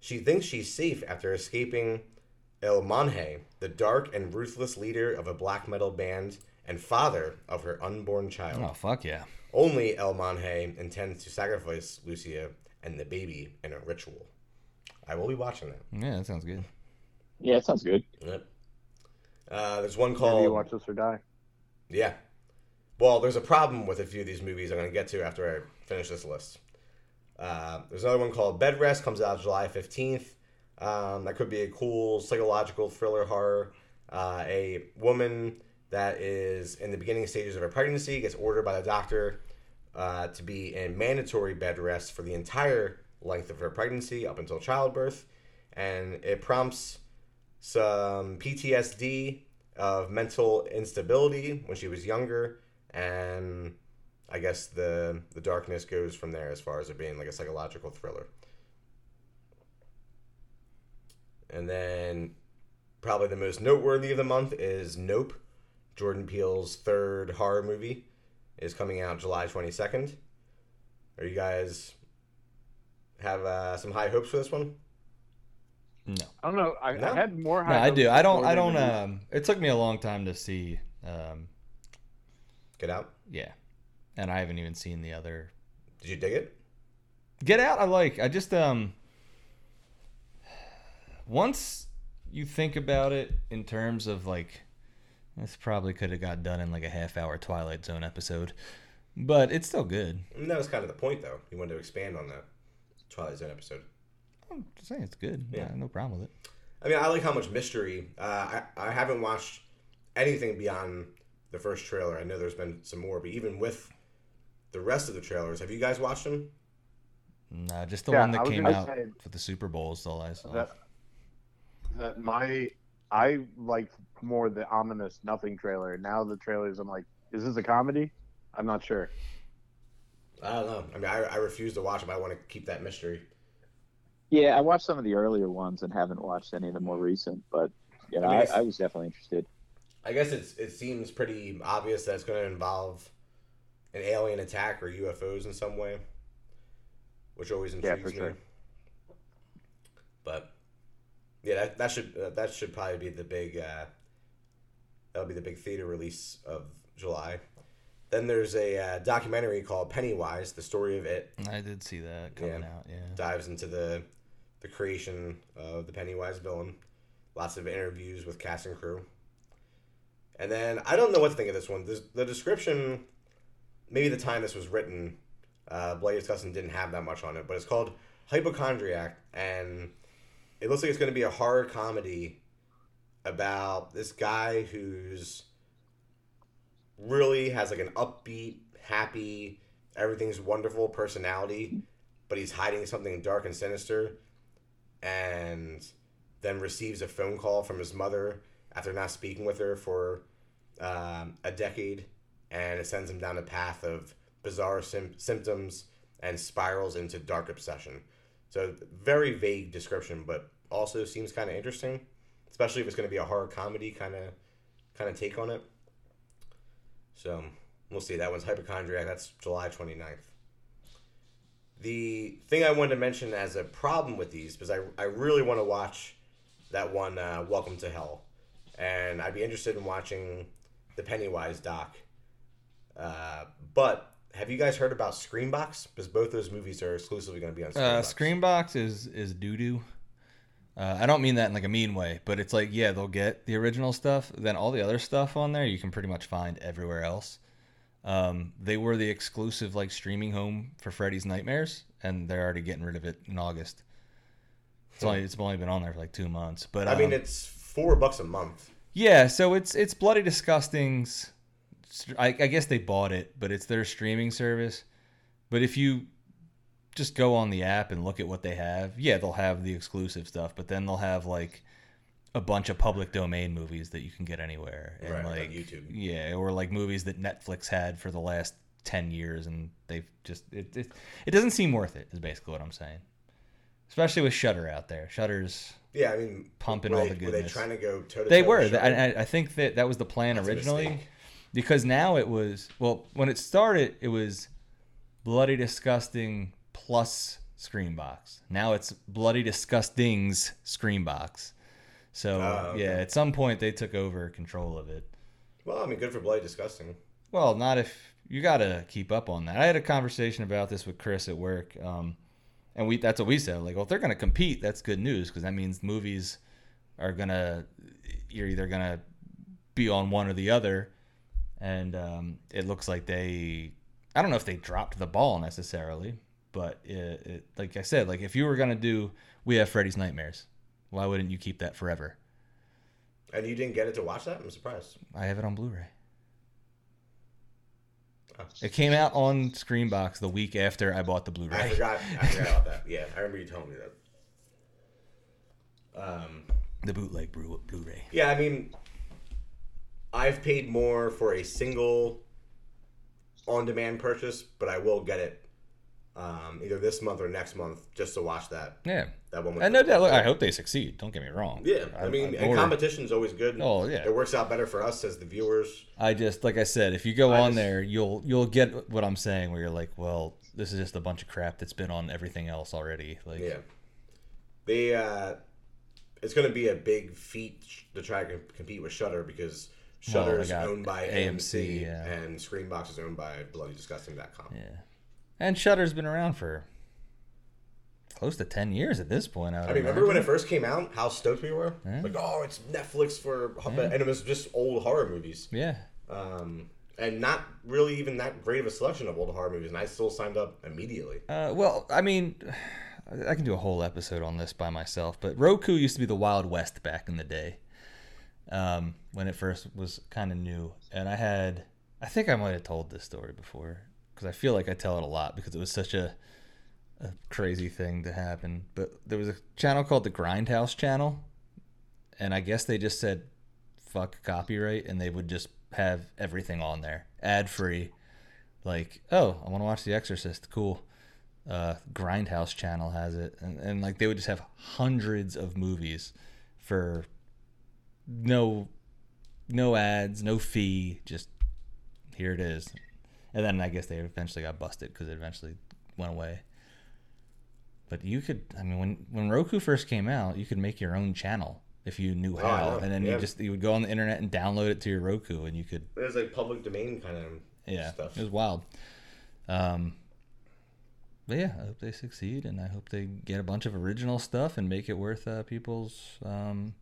She thinks she's safe after escaping El Monje, the dark and ruthless leader of a black metal band and father of her unborn child. Oh, fuck yeah. Only El Monje intends to sacrifice Lucia and the baby in a ritual. I will be watching that. Yeah, that sounds good. Yeah, it sounds good. Yep. Uh, there's one Maybe called. you watch this or die. Yeah. Well, there's a problem with a few of these movies I'm going to get to after I finish this list. Uh, there's another one called Bed Rest, comes out July 15th. Um, that could be a cool psychological thriller horror. Uh, a woman that is in the beginning stages of her pregnancy gets ordered by the doctor uh, to be in mandatory bed rest for the entire length of her pregnancy up until childbirth. And it prompts some PTSD of mental instability when she was younger, and I guess the the darkness goes from there as far as it being like a psychological thriller. And then probably the most noteworthy of the month is Nope. Jordan Peele's third horror movie is coming out July 22nd. Are you guys have uh, some high hopes for this one? No. I don't know. I, No? I had more. No, high I do. I don't. I don't. Um, it took me a long time to see. Um, Get out. yeah, and I haven't even seen the other. Did you dig it? Get Out. I like. I just um. Once you think about it in terms of like, this probably could have got done in like a half-hour Twilight Zone episode, but it's still good. I mean, that was kind of the point, though. You wanted to expand on that Twilight Zone episode. I'm just saying it's good. Yeah. Yeah, no problem with it. I mean, I like how much mystery. Uh, I I haven't watched anything beyond the first trailer. I know there's been some more, but even with the rest of the trailers, have you guys watched them? No, just the Yeah, one that came out say- for the Super Bowl is all I saw. that that my I like more the ominous nothing trailer. Now the trailers, I'm like, is this a comedy? I'm not sure. I don't know. I mean, I, I refuse to watch them. I want to keep that mystery. Yeah, I watched some of the earlier ones and haven't watched any of the more recent, but yeah, I mean, I, I was definitely interested. I guess it's it seems pretty obvious that it's going to involve an alien attack or UFOs in some way, which always Yeah, intrigues for me. sure. But yeah, that, that should uh, that should probably be the big uh, That'll be the big theater release of July. Then there's a uh, documentary called Pennywise: The Story of It. I did see that coming Yeah. out. Yeah. Dives into the the creation of the Pennywise villain. Lots of interviews with cast and crew. And then I don't know what to think of this one. This, the description, maybe the time this was written, uh, Disgusting didn't have that much on it, but it's called Hypochondriac, and it looks like it's going to be a horror comedy about this guy who's really has like an upbeat, happy, everything's wonderful personality, but he's hiding something dark and sinister, and then receives a phone call from his mother after not speaking with her for um, a decade, and it sends him down a path of bizarre sim- symptoms and spirals into dark obsession. So very vague description, but also seems kind of interesting, especially if it's going to be a horror comedy kind of kind of take on it. So we'll see. That one's Hypochondriac. That's July 29th. The thing I wanted to mention as a problem with these, because I, I really want to watch that one, uh, Welcome to Hell. And I'd be interested in watching the Pennywise doc. Uh, but have you guys heard about Screambox? Because both those movies are exclusively going to be on Uh, Screambox. Screambox is is doo doo. Uh, I don't mean that in like a mean way, but it's like yeah, they'll get the original stuff, then all the other stuff on there you can pretty much find everywhere else. Um, they were the exclusive like streaming home for Freddy's Nightmares, and they're already getting rid of it in August. It's only it's only been on there for like two months, but I mean, um, it's four bucks a month. yeah, so it's it's Bloody Disgusting's. I, I guess they bought it, but it's their streaming service. But if you just go on the app and look at what they have, yeah, they'll have the exclusive stuff, but then they'll have like a bunch of public domain movies that you can get anywhere, and Right, like, YouTube. yeah, or like movies that Netflix had for the last ten years, and they've just it it, it doesn't seem worth it. Is basically what I'm saying. Especially with Shudder out there, Shudder's Yeah, I mean, Pumping all they, the Were they trying to go toe to they were. I, I- think that that was the plan That's originally. Because now it was well when it started it was bloody disgusting plus Screambox. Now it's bloody disgusting's Screambox. So Oh, okay. yeah, at some point they took over control of it. Well, I mean, good for Bloody Disgusting. Well, not if you got to keep up on that. I had a conversation about this with Chris at work, um, and we that's what we said. Like, well, if they're going to compete, that's good news because that means movies are gonna you're either gonna be on one or the other, and um, it looks like they. I don't know if they dropped the ball necessarily, but it, it, like I said, like if you were gonna do, we have Freddy's Nightmares. Why wouldn't you keep that forever? And you didn't get it to watch that? I'm surprised. I have it on Blu-ray. Oh. It came out on Screambox the week after I bought the Blu-ray. forgot. I forgot about that. Yeah, I remember you telling me that. Um, The bootleg Blu- Blu-ray. yeah, I mean, I've paid more for a single on-demand purchase, but I will get it um, either this month or next month just to watch that Yeah, that one. and no doubt. Look, I hope they succeed. Don't get me wrong. Yeah, I mean, and or- competition's always good. Oh, yeah. it works out better for us as the viewers. I just like I said, if you go I on just- there, you'll you'll get what I'm saying. Where you're like, well, this is just a bunch of crap that's been on everything else already. Like, Yeah, they. Uh, it's going to be a big feat to try to compete with Shudder because Shudder is owned by AMC, AMC, yeah. and Screambox is owned by BloodyDisgusting.com. yeah. And Shudder's been around for close to ten years at this point. I, I mean, remember when it first came out? How stoked we were! Yeah. Like, oh, it's Netflix for, Yeah. and it was just old horror movies, Yeah, um, and not really even that great of a selection of old horror movies. And I still signed up immediately. Uh, well, I mean, I can do a whole episode on this by myself, but Roku used to be the Wild West back in the day um, when it first was kind of new. And I had, I think I might have told this story before because I feel like I tell it a lot because it was such a, a crazy thing to happen. But there was a channel called the Grindhouse Channel, and I guess they just said, fuck copyright, and they would just have everything on there ad free. Like, oh, I want to watch The Exorcist. Cool uh, Grindhouse channel has it, and, and like they would just have hundreds of movies for no no ads, no fee, just here it is. And then I guess they eventually got busted because it eventually went away. But you could, I mean, when when Roku first came out, you could make your own channel. if you knew Oh, how, and then Yeah. you just you would go on the internet and download it to your Roku, and you could It was like public domain kind of yeah, stuff. it was wild. Um, but yeah, I hope they succeed, and I hope they get a bunch of original stuff and make it worth uh, people's um,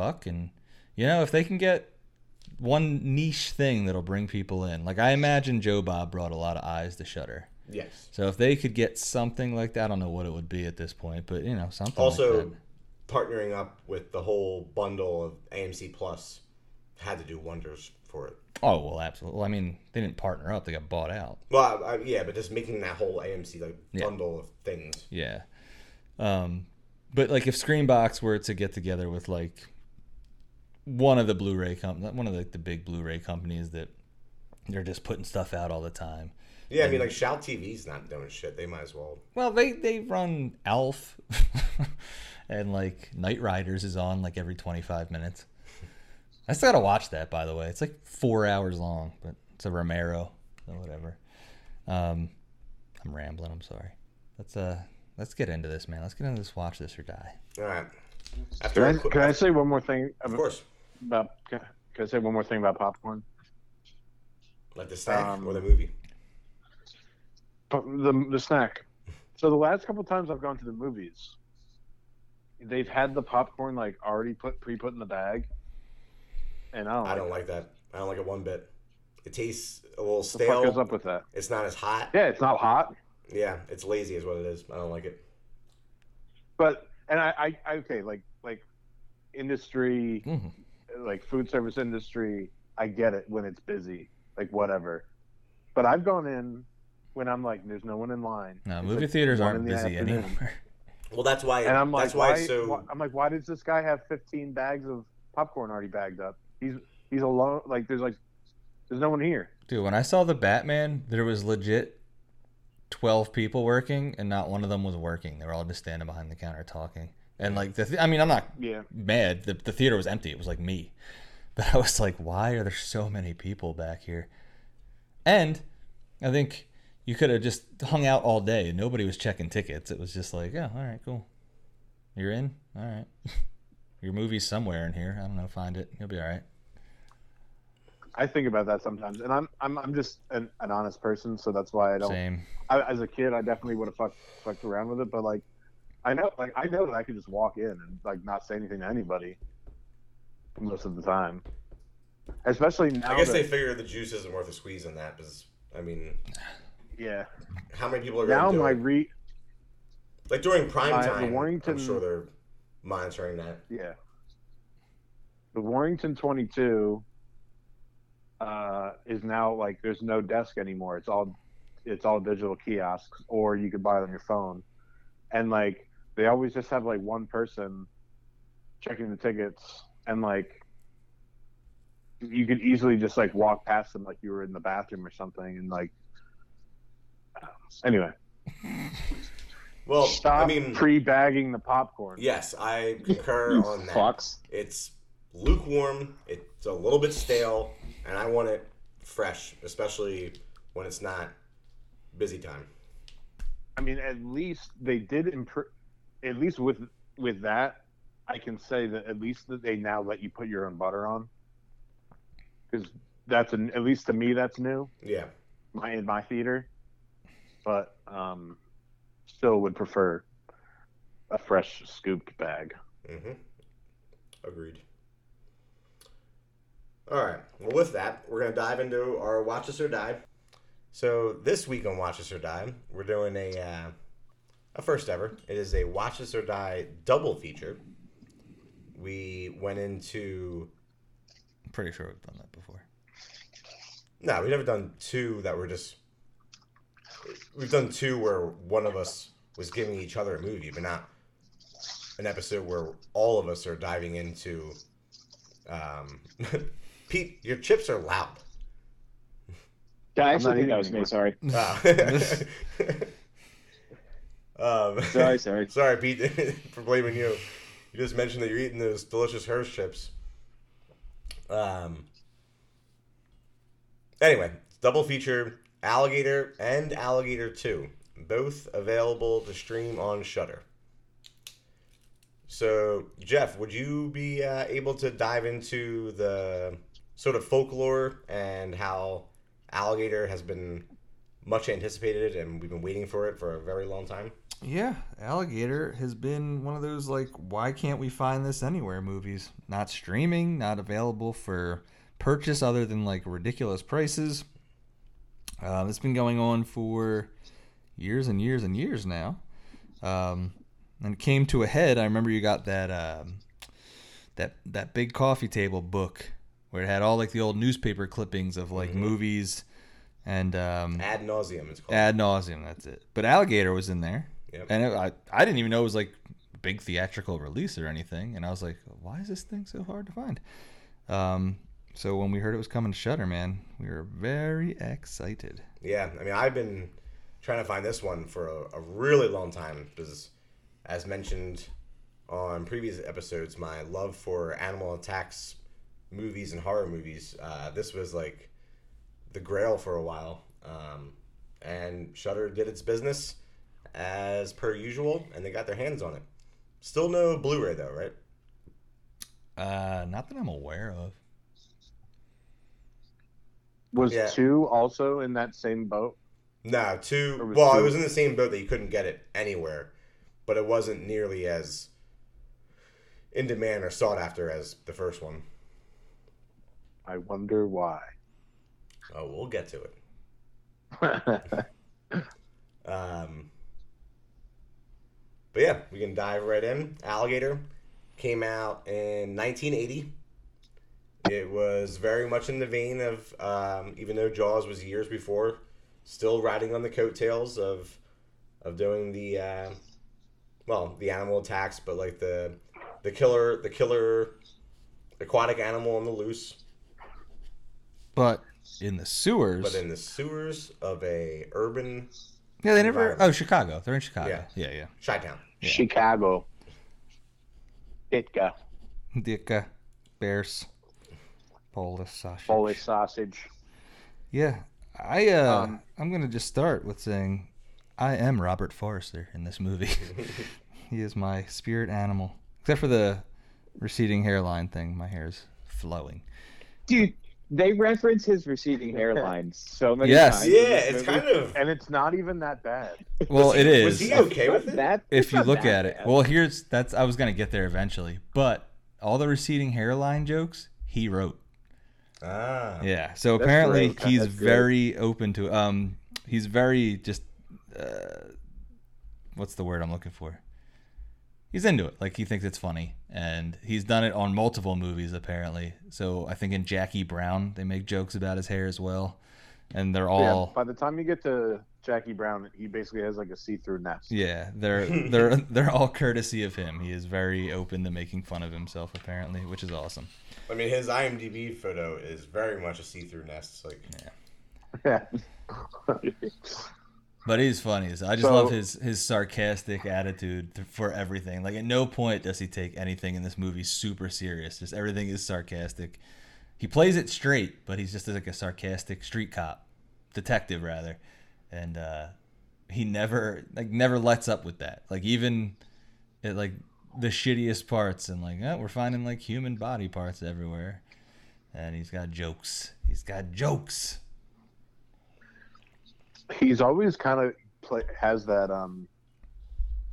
buck. And you know, if they can get one niche thing that'll bring people in, like I imagine Joe Bob brought a lot of eyes to Shudder. Yes. So if they could get something like that, I don't know what it would be at this point, but you know, something. like Also, that. partnering up with the whole bundle of AMC Plus had to do wonders for it. oh well, absolutely. I mean, they didn't partner up; they got bought out. Well, I, I, yeah, but just making that whole AMC like Yeah. bundle of things. Yeah. Um, but like if Screambox were to get together with like one of the Blu-ray com- one of the, the big Blu-ray companies that they're just putting stuff out all the time. Yeah, I mean, like Shout TV's not doing shit. They might as well. Well, they they run Alf, and like Knightriders is on like every twenty five minutes. I still gotta watch that, by the way. It's like four hours long, but it's a Romero, so whatever. Um, I'm rambling. I'm sorry. Let's uh let's get into this, man. Let's get into this. Watch this or die. All right. Can After I, a qu- can I say one more thing of course, about can, can I say one more thing about popcorn? like the snack Um, or the movie. The the snack. So the last couple times I've gone to the movies, they've had the popcorn like already put pre put in the bag, and I don't. I like don't like that. I don't like it one bit. It tastes a little stale. What goes stale. up with that? It's not as hot. Yeah, it's not hot, Yeah, it's lazy, is what it is. I don't like it. but and I, I, I okay, like like industry, Mhm. Like food service industry, I get it when it's busy, like whatever. But I've gone in when I'm like, there's no one in line. No, It's movie like theaters aren't the busy afternoon. anymore. Well, that's why. And I'm like, that's why. why, so why- I'm like, why does this guy have 15 bags of popcorn already bagged up? He's he's alone. Like, there's like, there's no one here. Dude, when I saw the Batman, there was legit twelve people working, and not one of them was working. They were all just standing behind the counter talking. And like, the th- I mean, I'm not Yeah. mad. The, the theater was empty. It was like me. But I was like, why are there so many people back here? And I think you could have just hung out all day. Nobody was checking tickets. It was just like, yeah, all right, cool. You're in? All right. Your movie's somewhere in here. I don't know. Find it. You'll be all right. I think about that sometimes, and I'm I'm I'm just an, an honest person, so that's why I don't. Same. I, as a kid, I definitely would have fucked fucked around with it, but like, I know, like, I know that I could just walk in and like not say anything to anybody most of the time. Especially now. I guess that, they figure the juice isn't worth a squeeze in that because I mean, Yeah. how many people are Now going to do my re. Like during prime the time, Warrington- I'm sure they're monitoring that. Yeah. The Warrington 22 uh, is now like there's no desk anymore. It's all it's all digital kiosks, or you could buy it on your phone. And like they always just have like one person checking the tickets, and like you could easily just like walk past them like you were in the bathroom or something, and like anyway, Well, stop I mean, pre-bagging the popcorn. yes, I concur on that. fucks. It's lukewarm. It's a little bit stale, and I want it fresh, especially when it's not busy time. I mean, at least they did improve. At least with with that, I can say that at least that they now let you put your own butter on, because that's an at least to me that's new. Yeah. My in my theater, but um, still would prefer a fresh scooped bag. Mm-hmm. Agreed. All right. Well, with that, we're gonna dive into our Watch This or Die. So this week on Watch This or Die, we're doing a uh, a first ever. It is a Watch This or Die double feature. We went into I'm pretty sure we've done that before. no, we've never done two that were just. We've done two where one of us was giving each other a movie, but not an episode where all of us are diving into. Um, Pete, your chips are loud. Yeah, I actually think that was me. Sorry. Ah. um, Sorry, sorry. sorry, Pete, for blaming you. You just mentioned that you're eating those delicious Hershey chips. Um. Anyway, double feature Alligator and Alligator 2, both available to stream on Shudder. So, Jeff, would you be uh, able to dive into the sort of folklore and how alligator has been much anticipated and we've been waiting for it for a very long time? Yeah, Alligator has been one of those like, why can't we find this anywhere movies? Not streaming, not available for purchase other than like ridiculous prices. Uh, it's been going on for years and years and years now. Um, and it came to a head. I remember you got that um, that that big coffee table book where it had all like the old newspaper clippings of like movies and um, Ad nauseum, it's called. ad nauseum. That's it. But Alligator was in there, Yep. and it, I I didn't even know it was like big theatrical release or anything. And I was like, why is this thing so hard to find? Um, so when we heard it was coming to Shudder, man, we were very excited. Yeah, I mean, I've been trying to find this one for a, a really long time because, as mentioned on previous episodes, my love for animal attacks movies and horror movies, uh, this was like the grail for a while. Um, and Shudder did its business as per usual, and they got their hands on it. Still no Blu-ray though, right? Uh, not that I'm aware of. Was Yeah. two also in that same boat? No, two. Or was Well, it was in the same boat that you couldn't get it anywhere, but it wasn't nearly as in demand or sought after as the first one. I wonder why. Oh, we'll get to it. Um, but yeah, we can dive right in. Alligator came out in 1980. It was very much in the vein of, um, even though Jaws was years before, still riding on the coattails of of doing the, uh, well, the animal attacks, but like the the killer the killer aquatic animal on the loose, But in the sewers, but in the sewers of a urban yeah, they never. Oh, Chicago. They're in Chicago. Yeah. Yeah, yeah. Chi-town. Chicago. Ditka. Dicka, Bears, Polish sausage. Polish sausage. Yeah, I uh, Um, I'm gonna just start with saying I am Robert Forster in this movie. he is my spirit animal, except for the receding hairline thing. My hair is flowing. Dude, they reference his receding hairline so many Yes. times. Yeah, it's movie. kind of. And it's not even that bad. Well, it is. Was he okay with it? That, if you look at it, bad. well, here's that's I was gonna get there eventually, but all the receding hairline jokes he wrote. Ah. Yeah. So That's apparently great. he's That's great. very open to um he's very just uh what's the word I'm looking for? He's into it. Like he thinks it's funny and he's done it on multiple movies apparently. So I think in Jackie Brown they make jokes about his hair as well. And they're Yeah, all by the time you get to Jackie Brown, he basically has like a see-through nest. yeah, they're they're they're all courtesy of him. He is very open to making fun of himself apparently, which is awesome. I mean, his IMDb photo is very much a see-through nest. Like, Yeah. But he's funny. I just So- love his his sarcastic attitude for everything. Like at no point does he take anything in this movie super serious. Just everything is sarcastic. He plays it straight, but he's just like a sarcastic street cop, detective rather, and uh, he never like never lets up with that. Like even at like the shittiest parts, and like oh, we're finding like human body parts everywhere, and he's got jokes. He's got jokes. He's always kind of play, has that um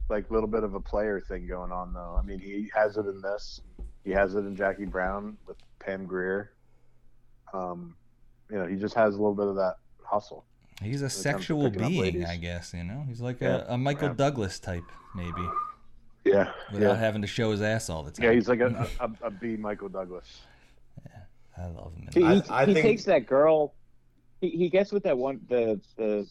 like little bit of a player thing going on though. I mean, he has it in this. He has it in Jackie Brown with Pam Grier. Um, you know, he just has a little bit of that hustle. He's a sexual being. I guess. You know, he's like Yeah, a, a Michael yeah. Douglas type, maybe, Yeah, without yeah, having to show his ass all the time. yeah. He's like a, a, a B Michael Douglas. Yeah, I love him. He, I- he, I he think- takes that girl. He, he gets with that one the the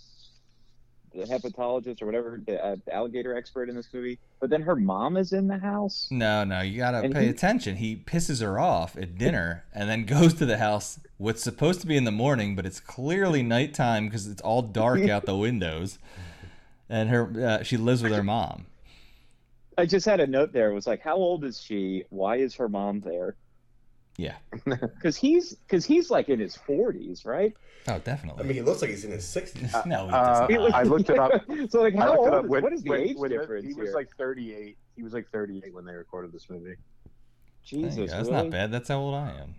the hepatologist or whatever the, uh, the alligator expert in this movie. But then her mom is in the house. No, no, you gotta And pay he- attention. He pisses her off at dinner and then goes to the house. What's supposed to be in the morning, but it's clearly nighttime because it's all dark out the windows. And her, uh, she lives with her mom. I just had a note there. It was like, how old is she? Why is her mom there? Yeah. Because he's because he's like in his forties, right? Oh, definitely. I mean, he looks like he's in his 60s. no, he Uh, doesn't. I looked it up. so like, how old? Is, when- what is the when- age when difference He was here? like 38. he was like 38 when they recorded this movie. Jesus, that's really? not bad. That's how old I am.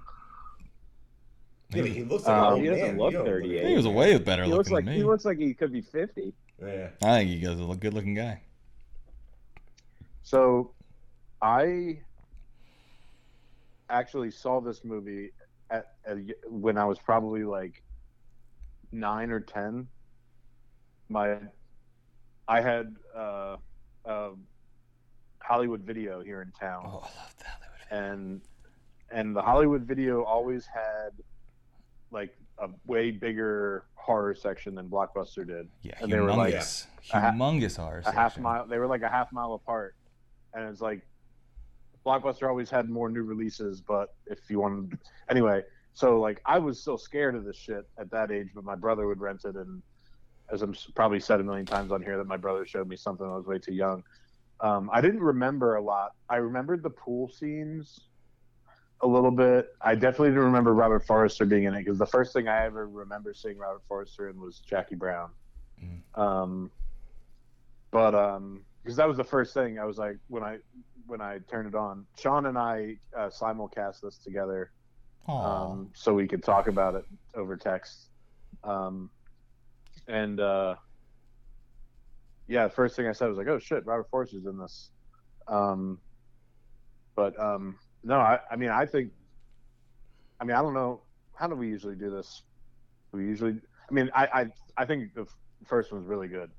Yeah, he looks like Um, he doesn't man. look You don't 38. He was a way better He looks looking like than he looks like he could be fifty. Yeah. I think he goes a good looking guy. So, I actually saw this movie at, at when I was probably like nine or ten. My, I had uh, uh, Hollywood Video here in town, Oh, I love that. and and the Hollywood Video always had like a way bigger horror section than Blockbuster did. Yeah, And they were like humongous, a humongous horror. a half mile. They were like a half mile apart, and it's like Blockbuster always had more new releases. But if you wanted, anyway, so like I was still scared of this shit at that age, but my brother would rent it, and as I'm probably said a million times on here, that my brother showed me something I was way too young. Um, I didn't remember a lot. I remembered the pool scenes a little bit. I definitely didn't remember Robert Forster being in it because the first thing I ever remember seeing Robert Forster in was Jackie Brown. Mm. Um, but um, because that was the first thing I was like when I when I turned it on. Sean and I uh, simulcast this together um, so we could talk about it over text. Um, and uh, yeah, the first thing I said was like, "Oh shit, Robert Forster's in this." Um, but um, no, I, I mean, I think, I mean, I don't know, how do we usually do this? We usually, I mean, I, I, I think the f- first one's really good.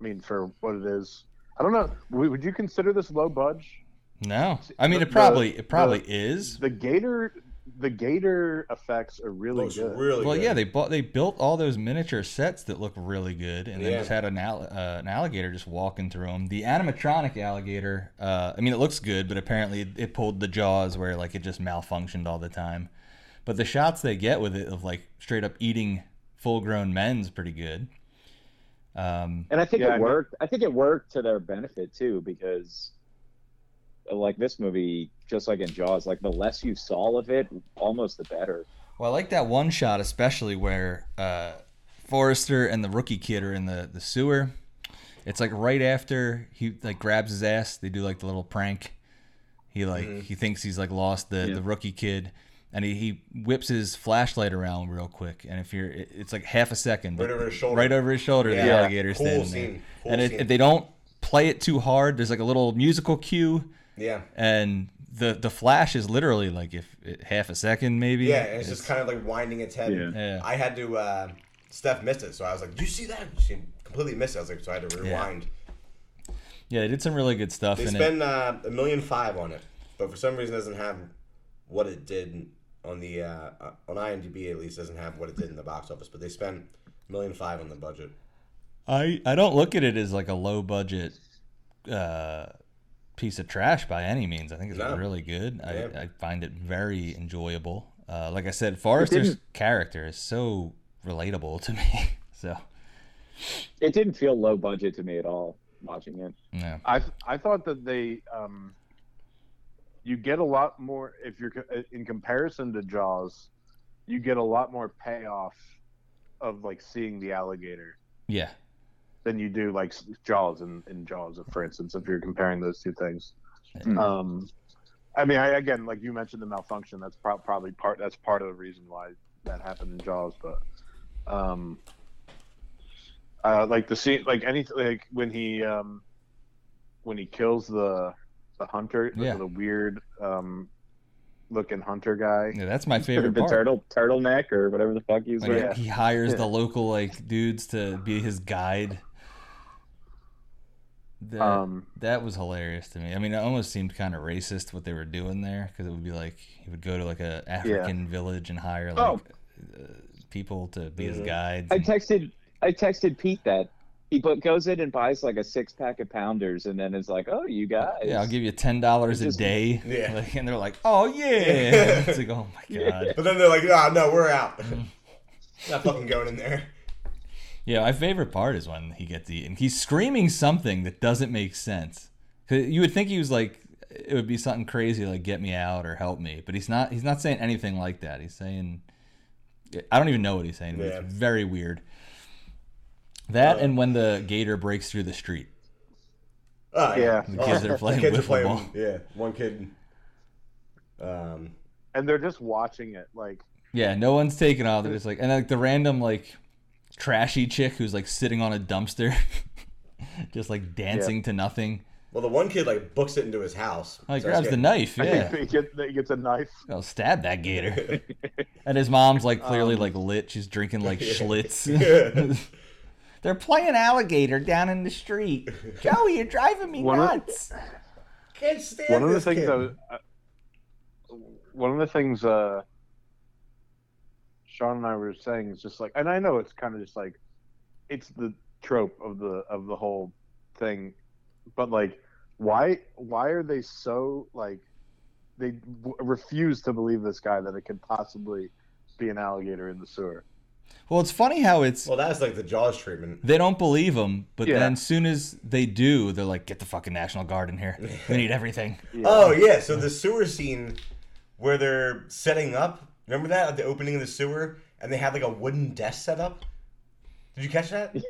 I mean, for what it is, I don't know. Would would you consider this low budge? no, I mean the- it probably the- it probably is. The gator, the gator effects are really Looks good. really Well, good. yeah, they bought they built all those miniature sets that look really good, and then just had an, al- uh, an alligator just walking through them. The animatronic alligator, uh, I mean, it looks good, but apparently it, it pulled the jaws where like it just malfunctioned all the time. But the shots they get with it of like straight up eating full grown men's pretty good. Um, And I think Yeah, it worked. I think it worked to their benefit too, because like this movie, just like in Jaws, like the less you saw of it, almost the better. Well, I like that one shot especially where uh, Forster and the rookie kid are in the, the sewer. It's like right after he like grabs his ass. They do like the little prank. He like Mm-hmm. he thinks he's like lost the, Yeah. the rookie kid, and he, he whips his flashlight around real quick. And if you're, it- it's like half a second, Right over his shoulder. right over his shoulder, the Yeah. alligator's Cool standing scene. there. Cool and if, scene. if they don't play it too hard, there's like a little musical cue Yeah. and the the flash is literally like if half a second maybe. Yeah, and it's, just kind of like winding its head. Yeah. Yeah. I had to. Uh, Steph missed it, so I was like, "Do you see that?" She completely missed it. I was like, so I had to rewind. yeah, they did some really good stuff They spent uh, a million five on it, but for some reason it doesn't have what it did on the uh, uh, on IMDb at least doesn't have what it did in the box office. But they spent a million five on the budget. I I don't look at it as like a low budget uh, piece of trash by any means. I think it's No. really good. I, Yeah. I find it very enjoyable. Uh, like I said, Forster's character is so relatable to me. So It didn't feel low budget to me at all watching it. yeah, I I thought that they um, you get a lot more if you're in comparison to Jaws, you get a lot more payoff of like seeing the alligator yeah, than you do like Jaws and in, Jaws, for instance, if you're comparing those two things. Hmm. Um, I mean, I, again, like you mentioned the malfunction. That's pro- probably part. That's part of the reason why that happened in Jaws. But, um, uh, like the scene, like anything, like when he, um, when he kills the the hunter, the- Yeah. the, weird um, looking hunter guy. yeah. That's my favorite the part. turtle turtleneck or whatever the fuck he's Like, wearing. Yeah. he hires Yeah. the local like dudes to be his guide. That, Um, that was hilarious to me. I mean, it almost seemed kind of racist what they were doing there because it would be like he would go to like a African village and hire like Oh. uh, people to be his Mhm. guides. I and- texted I texted Pete that he but goes in and buys like a six pack of pounders and then is like, "Oh, you guys." yeah, I'll give you ten dollars a Just- day. Yeah. Like, and they're like, "Oh yeah!" it's like, "Oh my god." But then they're like, "No, no, we're out. Mm-hmm. Not fucking going in there." Yeah, my favorite part is when he gets eaten. He's screaming something that doesn't make sense. 'Cause You would think he was like, it would be something crazy like "get me out" or "help me," but he's not. He's not saying anything like that. He's saying, I don't even know what he's saying. But Yeah. It's very weird. That Uh, and when the gator breaks through the street. Oh, Yeah. The kids are playing kids are wiffle playing- ball. Yeah, one kid. Um, and they're just watching it. Like, Yeah, no one's taking off. They're just like, and like the random like trashy chick who's like sitting on a dumpster, just like dancing to nothing. well, the one kid like books it into his house. Oh, he Starts grabs the knife. Yeah, he gets, he gets a knife. I'll stab that gator. and his mom's like clearly Um, like lit. She's drinking like Yeah. Schlitz. They're playing alligator down in the street. Joey, you're driving me One of- nuts. Can't stand One of the things kid. I was, uh, one of the things uh, Sean and I were saying is just like, and I know it's kind of just like, it's the trope of the of the whole thing, but like, why why are they so like, they w- refuse to believe this guy that it could possibly be an alligator in the sewer. Well, it's funny how it's Well, that's like the Jaws treatment. they don't believe him, but Yeah. then soon as they do, they're like, "Get the fucking National Guard in here. We need everything." Yeah. Oh yeah, so the sewer scene where they're setting up. Remember that at the opening of the sewer, and they have like a wooden desk set up. Did you catch that?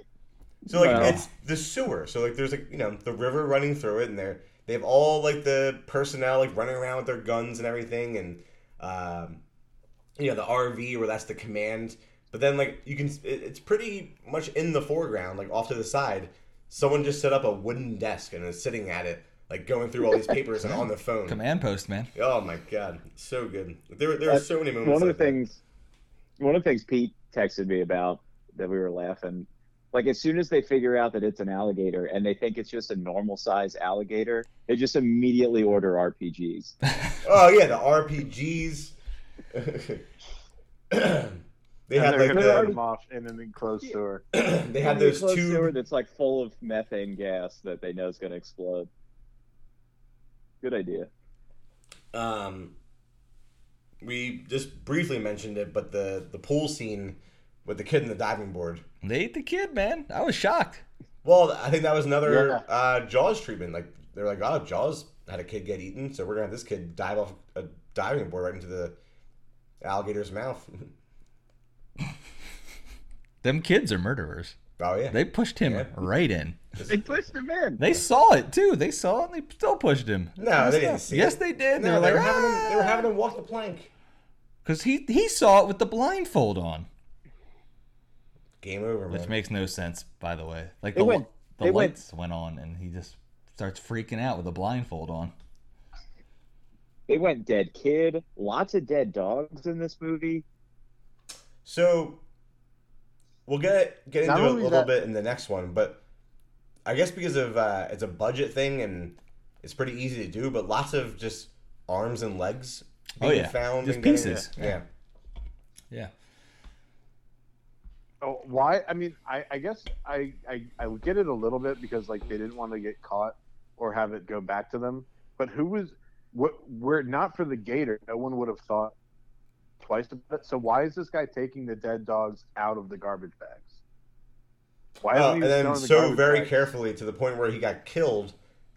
So like No. it's the sewer. So like there's like you know the river running through it, and they're they have all like the personnel like running around with their guns and everything, and um, you know the RV where that's the command. But then like you can, it, it's pretty much in the foreground, like off to the side. Someone just set up a wooden desk and is sitting at it, like going through all these papers and on the phone. Command post, man. Oh my god, so good. There, there are so many moments. one of the like that. things one of the things pete texted me about that we were laughing like as soon as they figure out that it's an alligator and they think it's just a normal size alligator they just immediately order rpgs Oh yeah, the RPGs. they and had they're like gonna the- let him off in an enclosed sewer. the, they had Maybe those closed sewer two. that's like full of methane gas that they know is going to explode good idea Um, we just briefly mentioned it, but the the pool scene with the kid in the diving board. They ate the kid, man. I was shocked. Well, I think that was another Yeah. uh, Jaws treatment. Like they're like, oh, Jaws had a kid get eaten, so we're gonna have this kid dive off a diving board right into the alligator's mouth. Them kids are murderers. oh yeah, They pushed him Yeah. right in. they pushed him in They saw it too. They saw it and they still pushed him. No, they didn't see Yes, it. they did. no, they they were were like, having him. They were "Ah." having him walk the plank. Because he he saw it with the blindfold on, Game over, man. which makes no sense, by the way. Like They the, went- the they went- lights went on, and he just starts freaking out with a blindfold on. they went dead kid lots of dead dogs in this movie So we'll get get into it a little that- bit in the next one, but I guess because of uh, it's a budget thing and it's pretty easy to do, but lots of just arms and legs Oh, being yeah. found Just and getting- pieces. Yeah. Yeah. Oh, why? I mean, I, I guess I, I I would get it a little bit because like they didn't want to get caught or have it go back to them. But who was what? Were it not for the gator, no one would have thought twice about it. So why is this guy taking the dead dogs out of the garbage bags? Why Oh, and then throwing the so very bags? carefully to the point where he got killed,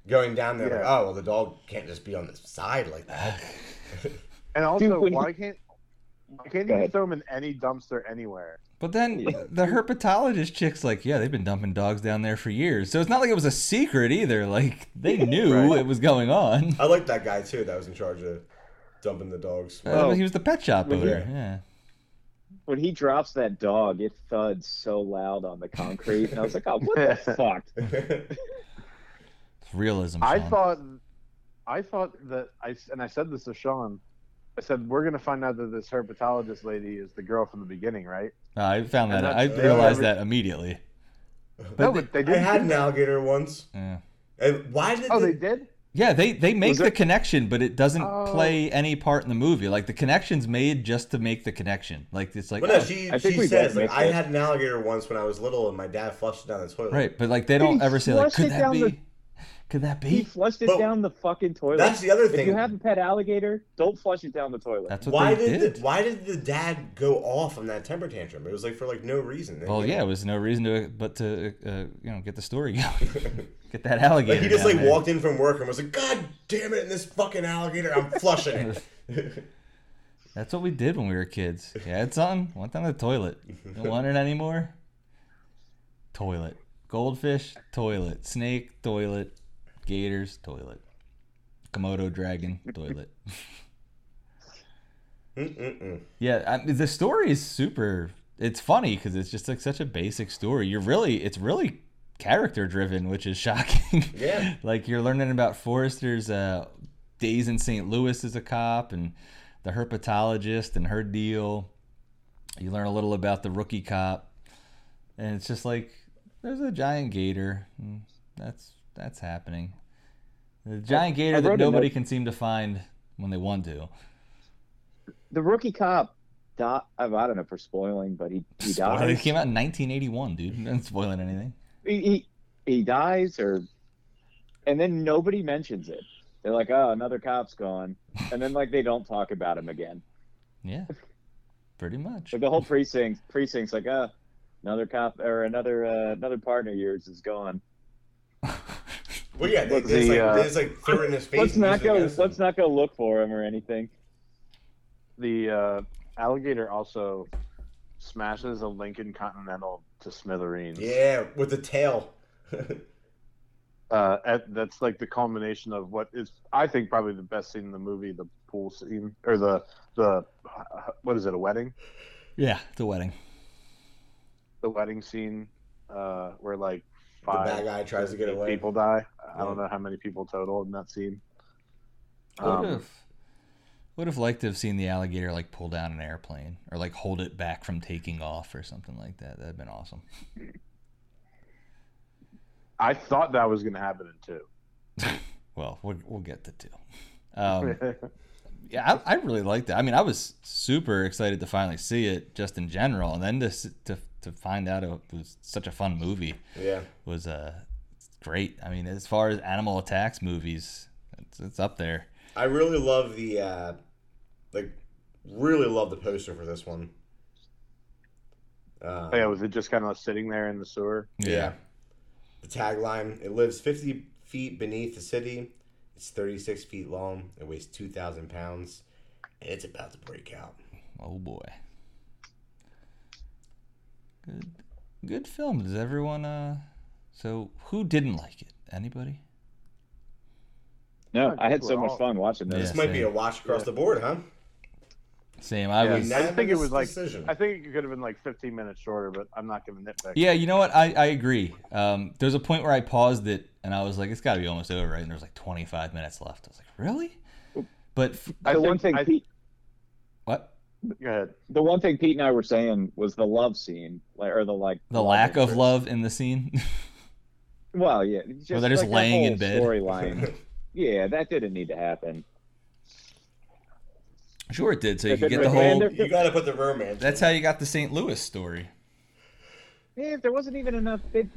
going down there like, oh well, the dog can't just be on the side like that. And also, Dude, when he- why can't why can't Go you throw him in any dumpster anywhere? But then Yeah. the herpetologist chick's like, yeah, they've been dumping dogs down there for years. So it's not like it was a secret either. Like they knew Right. it was going on. I like that guy too. That was in charge of dumping the dogs. Uh, Well, he was the pet shop when owner. he- Yeah. when he drops that dog it thuds so loud on the concrete and i was like oh what the fuck It's realism. I thought, I thought that I and I said this to Sean. I said we're gonna find out that this herpetologist lady is the girl from the beginning, right? No, I found that. I realized they- that immediately. no, they- but they I did. had an alligator once. Yeah. And why did Oh, the- they did. Yeah, they they make Was the connection, but it doesn't Oh. play any part in the movie. Like the connection's made just to make the connection. Like it's like Well, no, oh, she I she says like I had an alligator once when I was little and my dad flushed it down the toilet. right, but like they don't he ever say like, could that down be? the- Could that be? he be? flushed it But down the fucking toilet That's the other thing. if you have a pet alligator don't flush it down the toilet That's what why they did, did. The, why did the dad go off on that temper tantrum? It was like for like no reason. Well, yeah, it was no reason to but to uh, you know get the story going, get that alligator. Like he just down like there. walked in from work and was like, "God damn it! And this fucking alligator, I'm flushing it." That's what we did when we were kids. Yeah, it's on. Went down the toilet. Don't want it anymore. Toilet. Goldfish. Toilet. Snake. Toilet. Gators, toilet. Komodo dragon, toilet. Mm-mm-mm. Yeah, I, the story is super. It's funny because it's just like such a basic story. You're really, it's really character driven, which is shocking. Yeah. like you're learning about Forster's uh, days in St. Louis as a cop and the herpetologist and her deal. You learn a little about the rookie cop, and it's just like there's a giant gator. That's that's happening. The giant gator I that nobody can seem to find when they want to. The rookie cop. Di- I don't know if we're spoiling, but he he Spoiler, dies. It came out in 1981, dude. Not spoiling anything. he, he he dies or and then nobody mentions it they're like oh another cop's gone and then like they don't talk about him again Yeah, pretty much. like the whole precinct precinct's like oh another cop or another uh, another partner of yours is gone Well, yeah, they, Look, they, just, the, like, uh, they just like threw in his face. let's not go let's not go look for him or anything The uh, alligator also smashes a Lincoln Continental to smithereens. Yeah, with the tail. Uh, at, that's like the culmination of what is, I think, probably the best scene in the movie, the pool scene or the the what is it, a wedding? Yeah, the wedding. The wedding scene uh, where like the bad guy tries to get away. people die. I don't know how many people total in that scene. Would Um, have would have liked to have seen the alligator like pull down an airplane or like hold it back from taking off or something like that. That'd been awesome. I thought that was going to happen in two. Well, we'll, we'll get to two. Um, yeah, I, I really liked it. I mean, I was super excited to finally see it, just in general, and then to to to find out it was such a fun movie Yeah. was uh great. I mean, as far as animal attacks movies, it's, it's up there. I really love the uh like really love the poster for this one. Uh, Oh, yeah, was it just kind of sitting there in the sewer? yeah. The tagline: It lives 50 feet beneath the city. It's 36 feet long. It weighs 2,000 pounds, and it's about to break out. Oh boy. Good, good film. Does everyone? Uh, so who didn't like it? Anybody? no Yeah, i had we're so much fun watching Yeah. this This might be a watch across Yeah. the board, huh? Same. I Yeah, was. I think it was like- decision. I think it could have been like 15 minutes shorter, but I'm not giving to back. Yeah, you know what? I, I agree. Um, there's a point where I paused it and I was like, it's got to be almost over, right? And there's like 25 minutes left. I was like, really? But f- I the think- one thing I- Pete, what? Go ahead. the one thing Pete and I were saying was the love scene, like or the like The lack of love in the scene. Well, yeah, just, they're just like laying in whole bed. Storyline, yeah, that didn't need to happen. sure, it did. So you could get the whole. you got to put the romance. That's in. how you got the St. Louis story. Yeah, if there wasn't even enough, it,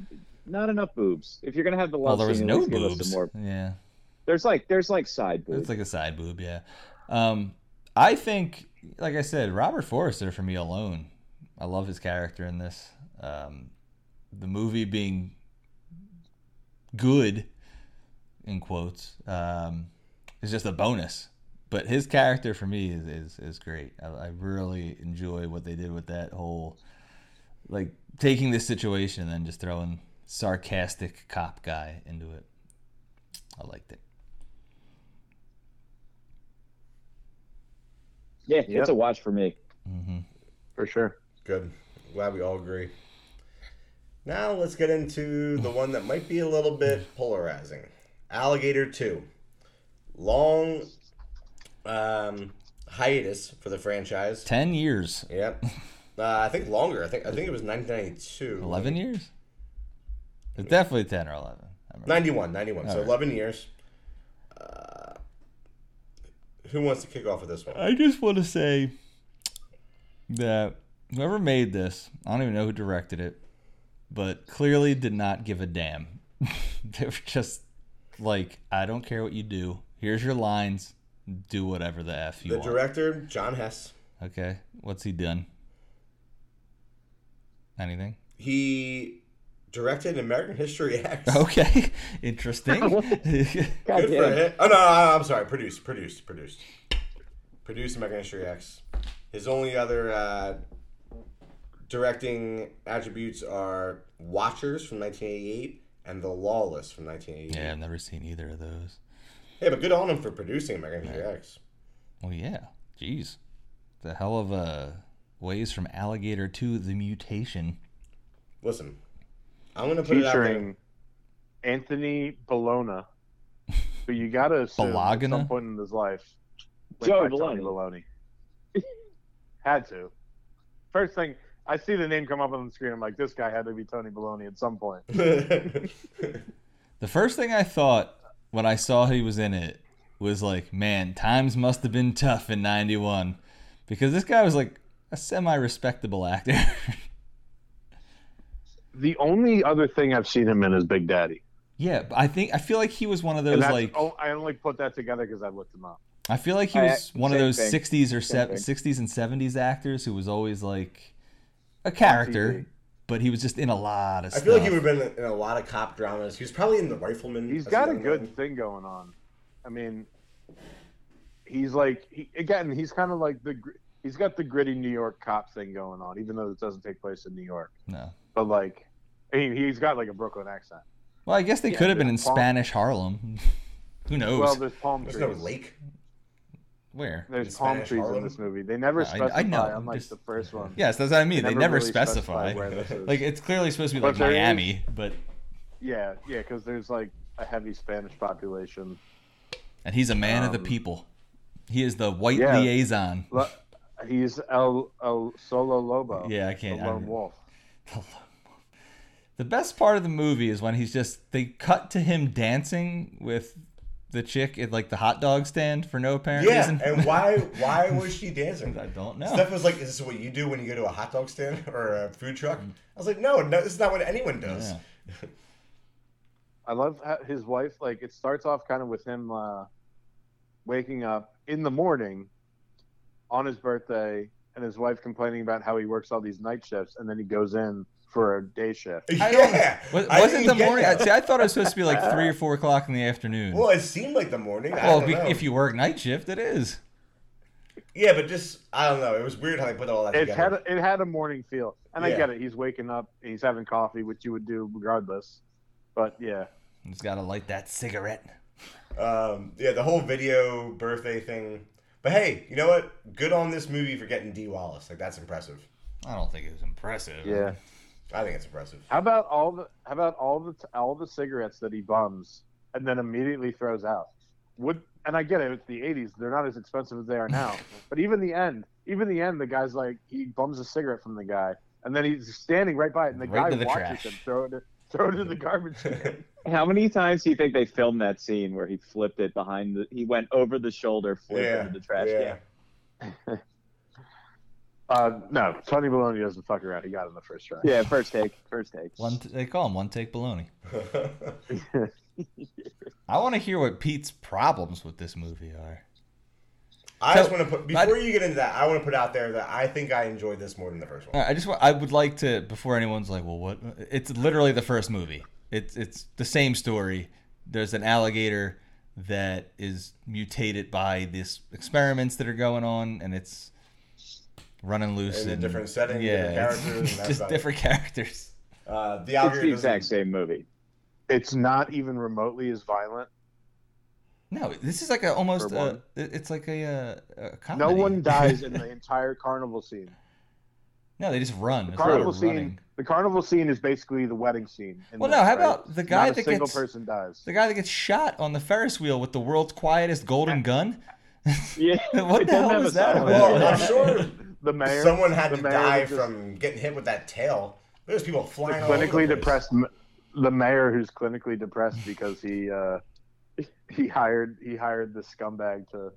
not enough boobs. If you're gonna have the Well, love there was scene, no least give us boobs. some more. Yeah. There's like there's like side boob. It's like a side boob, yeah. Um, I think, like I said, Robert Forster for me alone. I love his character in this. Um, the movie being good, in quotes, um, is just a bonus. But his character for me is is, is great. I, I really enjoy what they did with that whole, like taking this situation and then just throwing sarcastic cop guy into it. I liked it. Yeah, Yep. it's a watch for me. hmm For sure. Good. Glad we all agree. Now let's get into the one that might be a little bit polarizing. Alligator 2. Long um, hiatus for the franchise. Ten years. Yep. Uh, I think longer. I think I think it was 1992. 11 years? It's definitely 10 or 11. I remember. 91, 91. So Alright. 11 years. Who wants to kick off with this one? I just want to say that whoever made this, I don't even know who directed it, but clearly did not give a damn. they were just like, I don't care what you do. Here's your lines. Do whatever the F you The want. director, Jon Hess. okay. What's he done? Anything? He directed American History X. Okay. Interesting. Good for damn. him. Oh no, no, no, I'm sorry. Produced, produced, produced, produced American History X. His only other uh, directing attributes are Watchers from 1988 and The Lawless from 1988. Yeah, I've never seen either of those. Yeah, but good on him for producing American History X. Well, yeah. Jeez. The hell of a ways from alligator to the mutation. Listen, I'm gonna put it out featuring Anthony Bologna, who you gotta assume at Bologna? some point in his life. went Joey by Tony Baloney. had to. First thing I see the name come up on the screen, I'm like, this guy had to be Tony Baloney at some point. The first thing I thought when I saw he was in it was like, man, times must have been tough in 91. Because this guy was like a semi respectable actor. The only other thing I've seen him in is Big Daddy. yeah, I think, I feel like he was one of those like, oh, I only put that together because I looked him up. I feel like he I- was one of those thing. 60s or se- 60s and 70s actors who was always like a character, but he was just in a lot of I stuff. feel like he would have been in a lot of cop dramas. He was probably in The Rifleman. He's got a good man. thing going on. I mean, he's like he, again, he's kind of like the gr- he's got the gritty New York cop thing going on, even though it doesn't take place in New York. No. But like, he, he's got like a Brooklyn accent. Well, I guess they Yeah, could have been in Palm- Spanish Harlem. Who knows? Well, there's palm trees. There's trees. no lake. Where? There's in palm Spanish trees Harlem? in this movie. They never I- I specify, know, unlike just- the first one. Yes, that's what I mean. They never really specify. where this is. Like it's clearly supposed to be But like there is- Miami, but yeah, yeah, because there's like a heavy Spanish population. and he's a man of the Um, people. He is the white yeah. liaison. Lo- He's El, El Solo Lobo. Yeah, I can't- The lone I- wolf. The best part of the movie is when he's just they cut to him dancing with the chick at like the hot dog stand for no apparent Yeah, reason. and why why was she dancing? I don't know. Steph was like, "Is this what you do when you go to a hot dog stand or a food truck?" I was like, "No, no, this is not what anyone does." Yeah. I love how his wife. Like it starts off kind of with him uh, waking up in the morning on his birthday, and his wife complaining about how he works all these night shifts, and then he goes in for a day shift. I don't- Yeah, Was, I wasn't the morning? that. See, I thought it was supposed to be like three or four o'clock in the afternoon. Well, it seemed like the morning. Well, be- if you work night shift, it is. yeah, but just I don't know. It was weird how they put all that It had a, it had a morning feel, and I get it. He's waking up, and he's having coffee, which you would do regardless. But yeah, He's got to light that cigarette. Um, yeah, the whole video birthday thing. But hey, you know what? Good on this movie for getting Dee Wallace. Like that's impressive. I don't think it was impressive. yeah. I think it's impressive. How about all the how about all the all the cigarettes that he bums and then immediately throws out? Would and I get it, it's the '80s; they're not as expensive as they are now. but even the end, even the end, the guy's like he bums a cigarette from the guy, and then he's standing right by it, and the Right guy the watches trash. him throw it throw it in the garbage can. How many times do you think they filmed that scene where he flipped it behind the? He went over the shoulder, flipped yeah, into the trash yeah. can. uh, no, Tony Baloney doesn't fuck around. He got it in the first try. Yeah, first take, first take. One t- they call him one take baloney. I want to hear what Pete's problems with this movie are. I So- just want to put before you get into that. I want to put out there that I think I enjoyed this more than the first one. I just wa- I would like to before anyone's like, well, what? It's literally the first movie. It's it's the same story. There's an alligator that is mutated by these experiments that are going on, and it's running loose In a and different setting, Yeah, different characters, and just about it. different characters. Uh, the It's the exact same movie. It's not even remotely as violent. No, this is like a almost. For Uh, one. it- it's like a, uh, a comedy. No one dies in the entire carnival scene. no, they just run. The It's not carnival running. scene. The carnival scene is basically the wedding scene. in Well, this, no, how right? about the guy Not a that single gets- person dies? The guy that gets shot on the Ferris wheel with the world's quietest golden gun. Yeah, What the hell have was a that Well, I'm sure the mayor. someone had to mayor die just- from getting hit with that tail. There's people the flying. all over the clinically place. depressed. The mayor who's clinically depressed because he uh, he hired he hired the scumbag to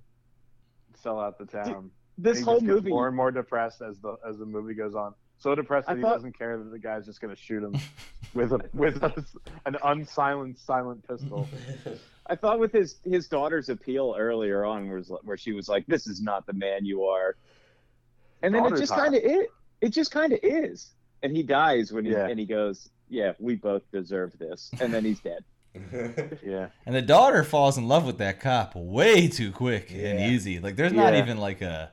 sell out the town. This he whole just gets movie, more and more depressed as the as the movie goes on. So depressed I that he thought- doesn't care that the guy's just gonna shoot him with a with a, an unsilenced silent pistol. I thought with his his daughter's appeal earlier on was where she was like, "This is not the man you are," and then it just kind of it it just kind of is, and he dies when he Yeah. and he goes, "Yeah, we both deserve this," and then he's dead. Yeah. And the daughter falls in love with that cop way too quick and easy. Like there's not Yeah. even like a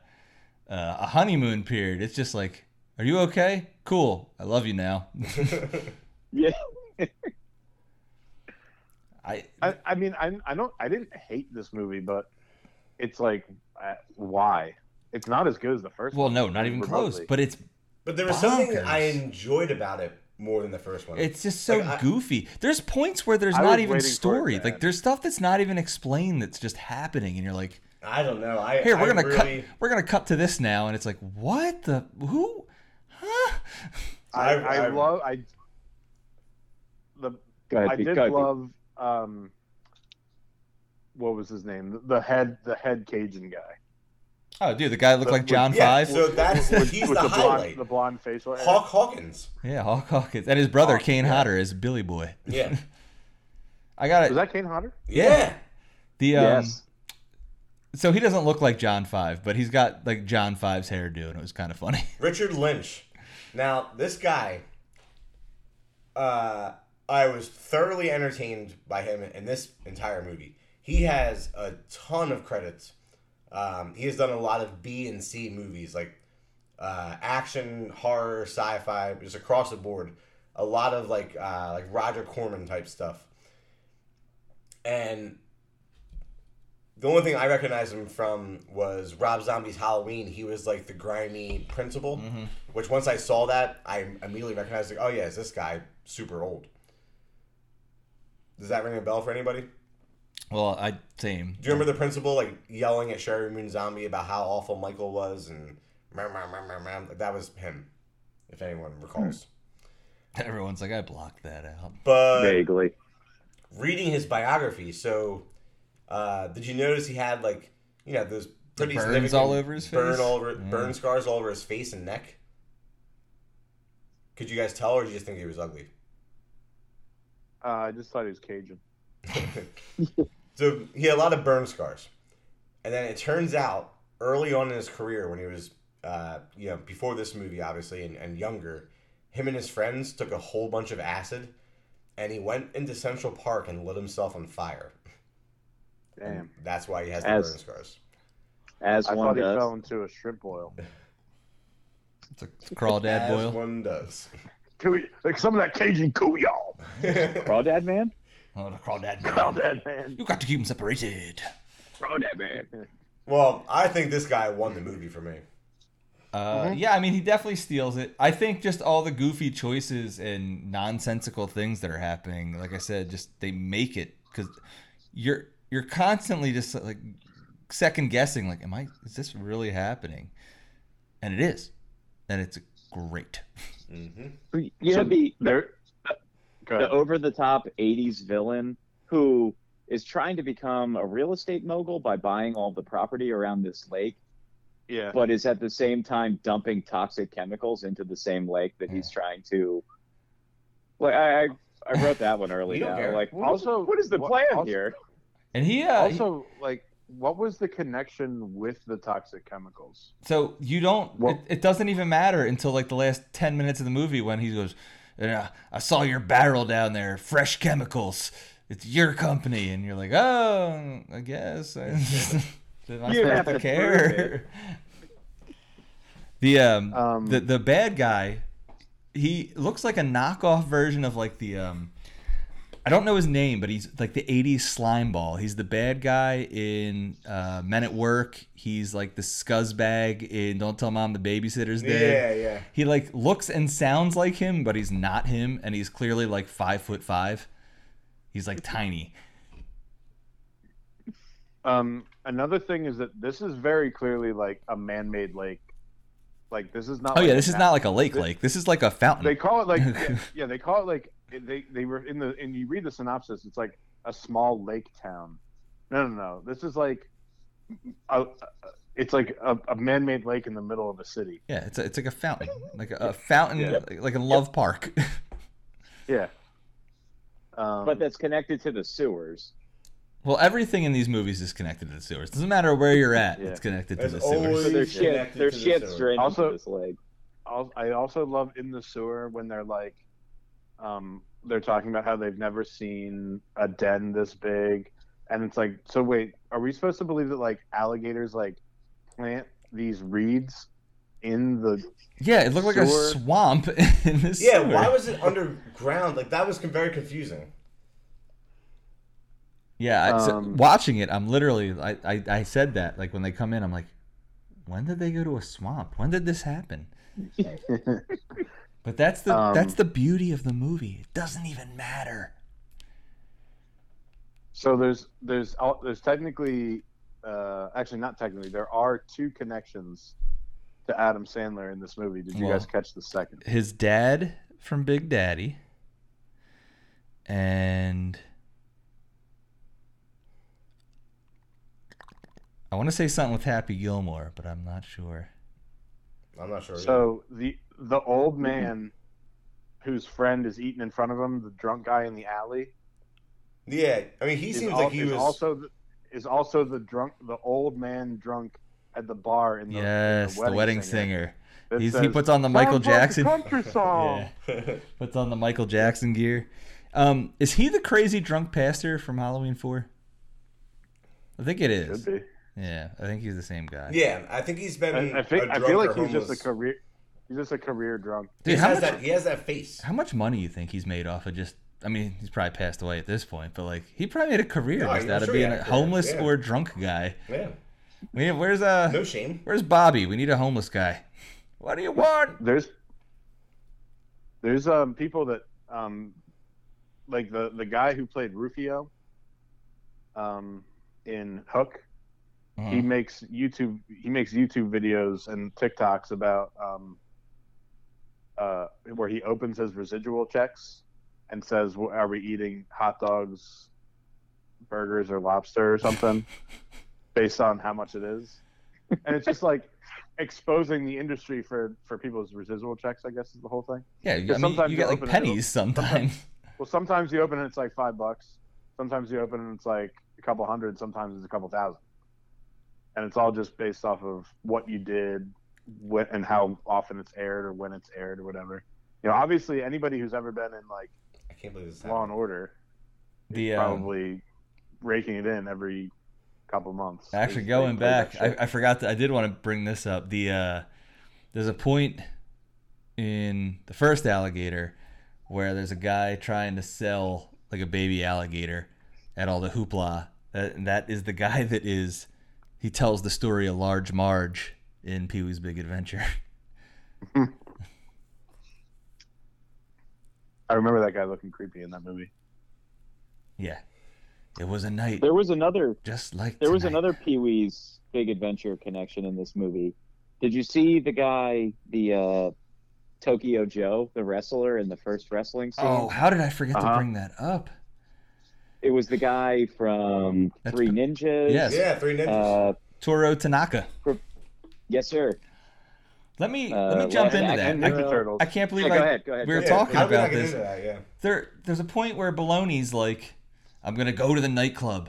uh, a honeymoon period. It's just like, are you okay? Cool. I love you now. Yeah, I, I, I mean, I, I don't, I didn't hate this movie, but it's like, uh, why? It's not as good as the first. well, one, no, not even close. But it's But there was something I enjoyed about it more than the first one. it's just so Like, I- goofy. There's points where there's I not even waiting it, story. like there's stuff that's not even explained that's just happening, and you're like, I don't know. I here we're I gonna really, cut we're gonna cut to this now, and it's like, what the who? Huh? I, I- I, I- love, I, the, Go ahead, I Pete, did go ahead, love, um, what was his name? The, the head, the head Cajun guy. Oh, dude, the guy looked The- like with- John yeah, Five. so that's he's with the, the highlight. blonde, the blonde facial hair. Hawk Hawkins. yeah, Hulk Hawkins, and his brother Oh, Kane yeah. Hodder is Billy Boy. Yeah, I got it. Was that Kane Hodder? yeah. The um, yes. so he doesn't look like John Five, but he's got like John Five's hairdo, and it was kind of funny. Richard Lynch. Now this guy, uh, I was thoroughly entertained by him in this entire movie. He has a ton of credits. Um, he has done a lot of B and C movies, like uh, action, horror, sci-fi, just across the board. A lot of like uh, like Roger Corman type stuff. And the only thing I recognized him from was Rob Zombie's Halloween. He was like the grimy principal, mm-hmm. which once I saw that, I immediately recognized like, oh yeah, it's this guy, super old. Does that ring a bell for anybody? Well, I same. Do you remember the principal like yelling at Sheri Moon Zombie about how awful Michael was and meow, meow, meow, meow, meow? that was him, if anyone recalls. Hmm. Everyone's like, I blocked that out. But Vaguely. reading his biography, so uh, did you notice he had like you know those pretty burns all over his burn face? all over Yeah. burn scars all over his face and neck? Could you guys tell, or did you just think he was ugly? Uh, I just thought he was Cajun. so he had a lot of burn scars, and then it turns out early on in his career, when he was, uh, you know, before this movie, obviously, and, and younger, him and his friends took a whole bunch of acid, and he went into Central Park and lit himself on fire. Damn. That's why he has the As- burn scars. As I one thought he does. fell into a shrimp boil. It's a crawdad As boil. one does. Cooey, like some of that Cajun cooyal. Crawdad man? Oh, the crawdad. Crawdad man. You got to keep them separated. Crawdad man. well, I think this guy won the movie for me. Uh, Yeah, I mean, he definitely steals it. I think just all the goofy choices and nonsensical things that are happening, like I said, just they make it because you're you're constantly just like second guessing, like, am I? Is this really happening? And it is, and it's great. hmm You So have the, there. The over the top 80s villain who is trying to become a real estate mogul by buying all the property around this lake, Yeah. but is at the same time dumping toxic chemicals into the same lake that he's trying to. Like I, I, I wrote that one early You don't now. care. Like Also, what is the what- plan also- here? And he uh, he- also, like, what was the connection with the toxic chemicals? So you don't. Well- it, it doesn't even matter until like the last ten minutes of the movie when he goes, "I saw your barrel down there, fresh chemicals. It's your company," and you're like, "Oh, I guess." I, Am I You supposed have to to care? The um, Um, the the bad guy, he looks like a knockoff version of like the um. I don't know his name, but he's like the '80s slime ball. He's the bad guy in uh, Men at Work. He's like the scuzzbag in Don't Tell Mom the Babysitter's Dead. Yeah, yeah. He like looks and sounds like him, but he's not him, and he's clearly like five foot five. He's like tiny. Um, another thing is that this is very clearly like a man-made lake. Like this is not. Oh like yeah, a this is not like a lake This- lake. This is like a fountain. They call it like yeah, yeah, they call it like they they were in the and you read the synopsis. It's like a small lake town. No, no, no. This is like a, a- it's like a, a man-made lake in the middle of a city. yeah, it's a, it's like a fountain, like a, a fountain, Yeah. like, like a love park. Yeah. Um, But that's connected to the sewers. well, everything in these movies is connected to the sewers. Doesn't matter where you're at; Yeah. it's connected There's to the sewers. always- So there's shit. connected There's the shit sewer. drained Also- into this lake. I also love in the sewer when they're like, um, they're talking about how they've never seen a den this big, and it's like, so wait, are we supposed to believe that like alligators like plant these reeds in the? Yeah, it looked like a swamp in this. Yeah, sewer. why was it underground? Like that was very confusing. Yeah, I, so Um, watching it, I'm literally I, I I said that like when they come in, I'm like, when did they go to a swamp? When did this happen? But that's the Um, that's the beauty of the movie. It doesn't even matter. So there's there's al- there's technically uh, actually not technically there are two connections to Adam Sandler in this movie. Did you Well- guys catch the second? His dad from Big Daddy, and I want to say something with Happy Gilmore, but I'm not sure. I'm not sure. So the the old man whose friend is eating in front of him, the drunk guy in the alley, yeah, I mean, he seems al- like he is was. also the, is also the drunk the old man drunk at the bar in the, in yes, the wedding, singer. that He's, he puts on the Michael "Sounds like Jackson. country song. Yeah, puts on the Michael Jackson gear. Um, is he the crazy drunk pastor from Halloween Four? I think it is. Should be. Yeah, I think he's the same guy. yeah, I think he's been. I, I, think, a I drunk feel or like he's just a career. He's just a career drunk. He Dude, how has much, that. He has that face. how much money you think he's made off of just? I mean, he's probably passed away at this point, but like he probably made a career Oh, just out of sure he being a a homeless yeah. or drunk guy. Yeah, We where's uh no shame. where's Bobby? We need a homeless guy. What do you want? There's there's um people that um like the the guy who played Rufio um in Hook. He Uh-huh. makes YouTube he makes YouTube videos and TikToks about um uh where he opens his residual checks and says "Well, are we eating hot dogs, burgers or lobster or something based on how much it is. And it's just like exposing the industry for for people's residual checks, I guess is the whole thing. Yeah, I mean, sometimes you get like open it, pennies sometimes. Well, sometimes you open it, it's like five bucks. Sometimes you open it, it's like a couple hundred. Sometimes it's a couple thousand. And it's all just based off of what you did, when, and how often it's aired or when it's aired or whatever. You know, obviously, anybody who's ever been in like I can't believe this. Law happened. and Order, The um, probably raking it in every couple months. Actually, They- going they back, I. I forgot that I did want to bring this up. The uh, there's a point in the first alligator where there's a guy trying to sell like a baby alligator at all the hoopla. That and that is the guy that is he tells the story of Large Marge in Pee Wee's Big Adventure. I remember that guy looking creepy in that movie. yeah, it was a night There was another just like there was another Pee Wee's Big Adventure connection in this movie. Did you see the guy, the uh, Tokyo Joe, the wrestler in the first wrestling scene? Oh, how did I forget to Uh-huh. bring that up? It was the guy from That's Three Ninjas. Yes. Yeah, three ninjas. Uh, Toru Tanaka. Yes, sir. Let me Uh, let me jump well, into I- that. And I- Ninja Turtles. I can't believe Yeah, I, go ahead. Go ahead. we were yeah, talking how about this. that? Yeah. there there's a point where Bologna's like, I'm gonna go to the nightclub.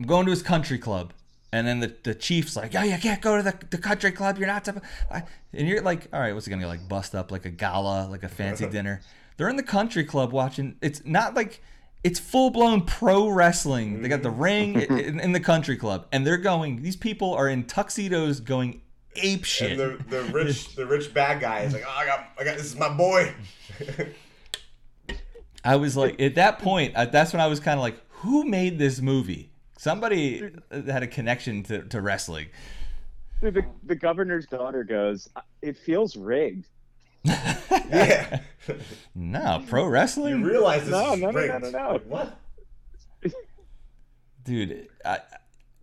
I'm going to his country club. And then the, the chief's like, yeah, you can't go to the, the country club. You're not. supposed-" I- And you're like, all right, what's he gonna be? like bust up like a gala, like a fancy dinner? They're in the country club watching. It's not like it's full blown pro wrestling. They got the ring in, in the country club, and they're going. These people are in tuxedos, going ape shit. And the, the rich the rich bad guy is like, oh, I got I got this is my boy. I was like, at that point, uh, that's when I was kind of like, who made this movie? Somebody had a connection to, to wrestling. Dude, the, the governor's daughter goes, "It feels rigged." yeah. No, pro wrestling. you wrestling, realize this No, is no, no, rigged. no, no, no. Like, what? dude. I,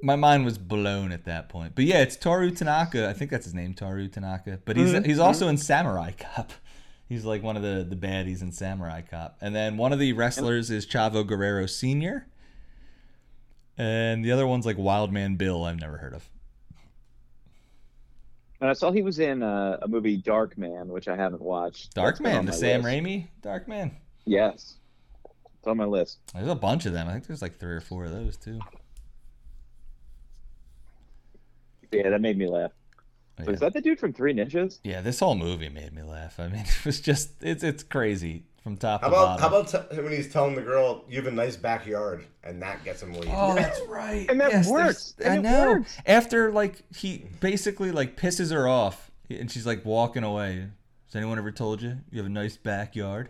my mind was blown at that point. But yeah, it's Toru Tanaka. I think that's his name, Toru Tanaka. But he's he's also in Samurai Cop. He's like one of the the baddies in Samurai Cop. And then one of the wrestlers is Chavo Guerrero Senior. And the other one's like Wildman Bill. I've never heard of. And I saw he was in uh, a movie, Darkman, which I haven't watched. That's been Darkman, on the Sam list. Raimi Darkman. Yes, it's on my list. There's a bunch of them. I think there's like three or four of those too. Yeah, that made me laugh. Oh, so Yeah. Is that the dude from Three Ninjas? Yeah, this whole movie made me laugh. I mean, it was just it's it's crazy from top How to about bottom. how about t- when he's telling the girl you have a nice backyard and that gets him leave? Oh, that's right. And that there's- works. And I it know. works. After like he basically like pisses her off, and she's like walking away. Has anyone ever told you you have a nice backyard?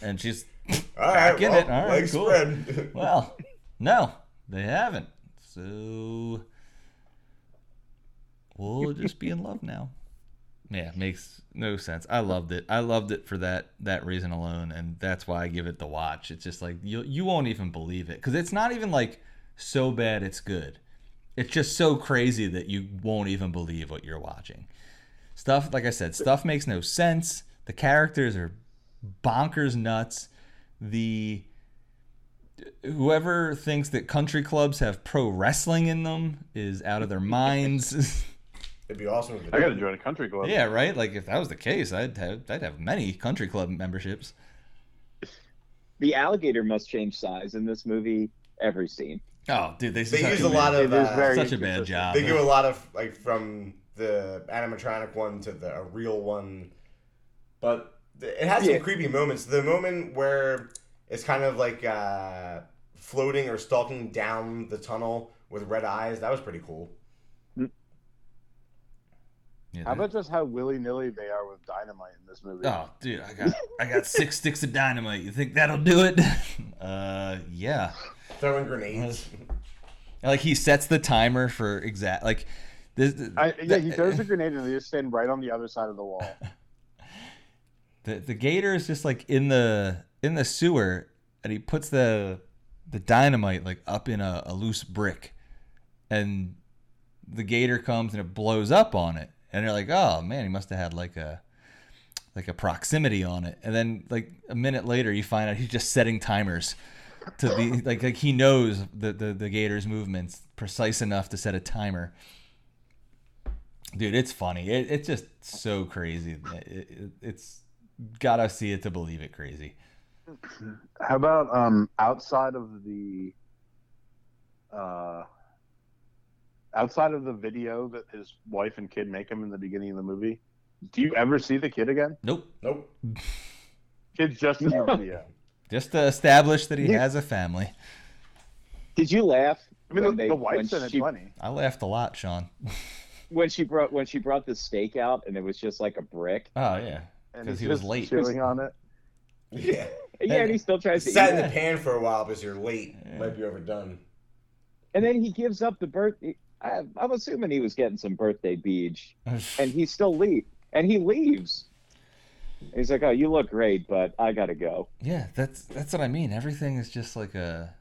And she's All right, back in well, it. All right, legs cool. spread. well, no, they haven't. So we'll just be in love now. Yeah, makes no sense. I loved it. I loved it for that that reason alone, and that's why I give it the watch. It's just like you you won't even believe it because it's not even like so bad it's good. It's just so crazy that you won't even believe what you're watching. Stuff like I said, stuff makes no sense. The characters are bonkers nuts. The whoever thinks that country clubs have pro wrestling in them is out of their minds. It'd be awesome. If it I gotta join a country club. yeah, right. Like if that was the case, I'd have I'd have many country club memberships. The alligator must change size in this movie every scene. Oh, dude, they, They such use a a lot of It is uh, such a bad job. They do a lot of like from the animatronic one to the a real one, but it has Yeah. some creepy moments. The moment where it's kind of like uh, floating or stalking down the tunnel with red eyes, that was pretty cool. Yeah, How about just how willy nilly they are with dynamite in this movie? Oh, dude, I got I got six sticks of dynamite. You think that'll do it? Uh, yeah. Throwing grenades. Like he sets the timer for exact like this. I, yeah, he throws a grenade and they just stand right on the other side of the wall. the the gator is just like in the in the sewer and he puts the the dynamite like up in a, a loose brick and the gator comes and it blows up on it and they're like oh man he must have had like a like a proximity on it. And then like a minute later you find out he's just setting timers to be like like he knows the the, the gator's movements precise enough to set a timer. Dude it's funny. It, it's just so crazy. It, it, it's gotta see it to believe it crazy. How about um outside of the uh outside of the video that his wife and kid make him in the beginning of the movie? Do you ever see the kid again? nope Nope. Kid's just in the video. just to establish that he Yeah. has a family Did you laugh? I mean, the, they- the when wife's in it she- plenty. i laughed a lot sean when she brought when she brought the steak out and it was just like a brick. oh yeah because he was late. chewing on it. Yeah. Yeah, and he still tries to eat Sat in it. the pan for a while because you're late. Yeah. Might be overdone. And then he gives up the birthday. I, I'm assuming he was getting some birthday beach, and he still leave. And he leaves. He's like, "Oh, you look great, but I gotta go." yeah that's that's what i mean everything is just like a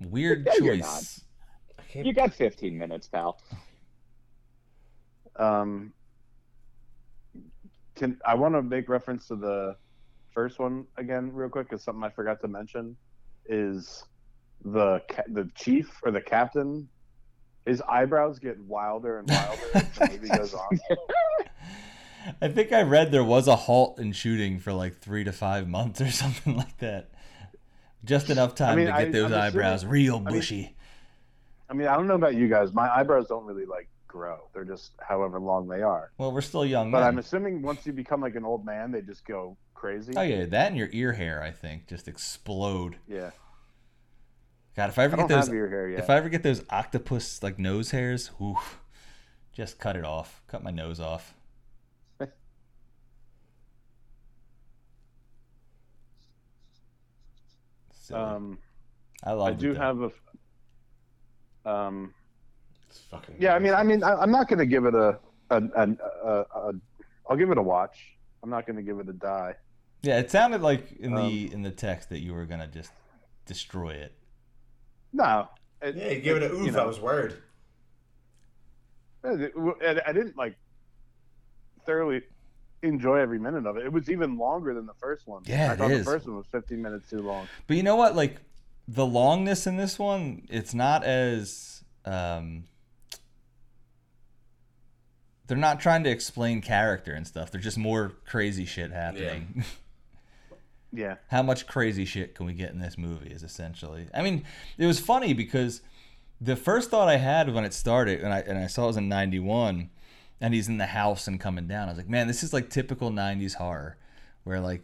weird No, you're choice You got 15 minutes, pal. Um, can I want to make reference to the first one again, real quick, because something I forgot to mention is the the chief or the captain. His eyebrows get wilder and wilder as the movie goes on. I think I read there was a halt in shooting for like three to five months or something like that. Just enough time mean, to get I- those I'm eyebrows assuming- real mean- bushy. I mean, I don't know about you guys. My eyebrows don't really like grow. They're just however long they are. well, we're still young But men. I'm assuming once you become like an old man, they just go crazy. oh yeah, that and your ear hair, I think, just explode. Yeah. God, if I I ever don't get those, have your hair yet. if I ever get those octopus like nose hairs, oof, just cut it off. Cut my nose off. Silly. um, I love. I do have a. Um, It's fucking. yeah, I mean, I mean, I, I'm not going to give it a, a, a, a, a, I'll give it a watch. I'm not going to give it a die. Yeah, it sounded like in Um, the in the text that you were gonna just destroy it. No. It, Yeah, you give it a oof. you know, I was worried. it- it- I didn't like thoroughly enjoy every minute of it. It was even longer than the first one. Yeah, I it thought is. the first one was 15 minutes too long. But you know what? Like the longness in this one, it's not as um they're not trying to explain character and stuff. They're just more crazy shit happening. Yeah. How much crazy shit can we get in this movie is essentially. I mean, it was funny because the first thought I had when it started and I and I saw it was in 91 and he's in the house and coming down. I was like, "Man, this is like typical 90s horror where like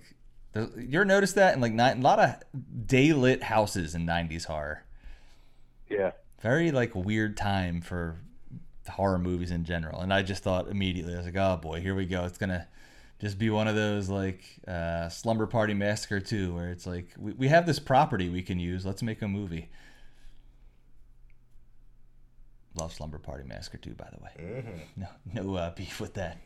you ever noticed that in like a lot of day lit houses in 90s horror. Yeah. Very like weird time for horror movies in general. And I just thought immediately, I was like, oh boy, here we go. It's gonna just be one of those like uh, slumber party massacre too, where it's like we, we have this property we can use. Let's make a movie. Love Slumber Party Massacre too, by the way. Mm-hmm. No, no uh, beef with that.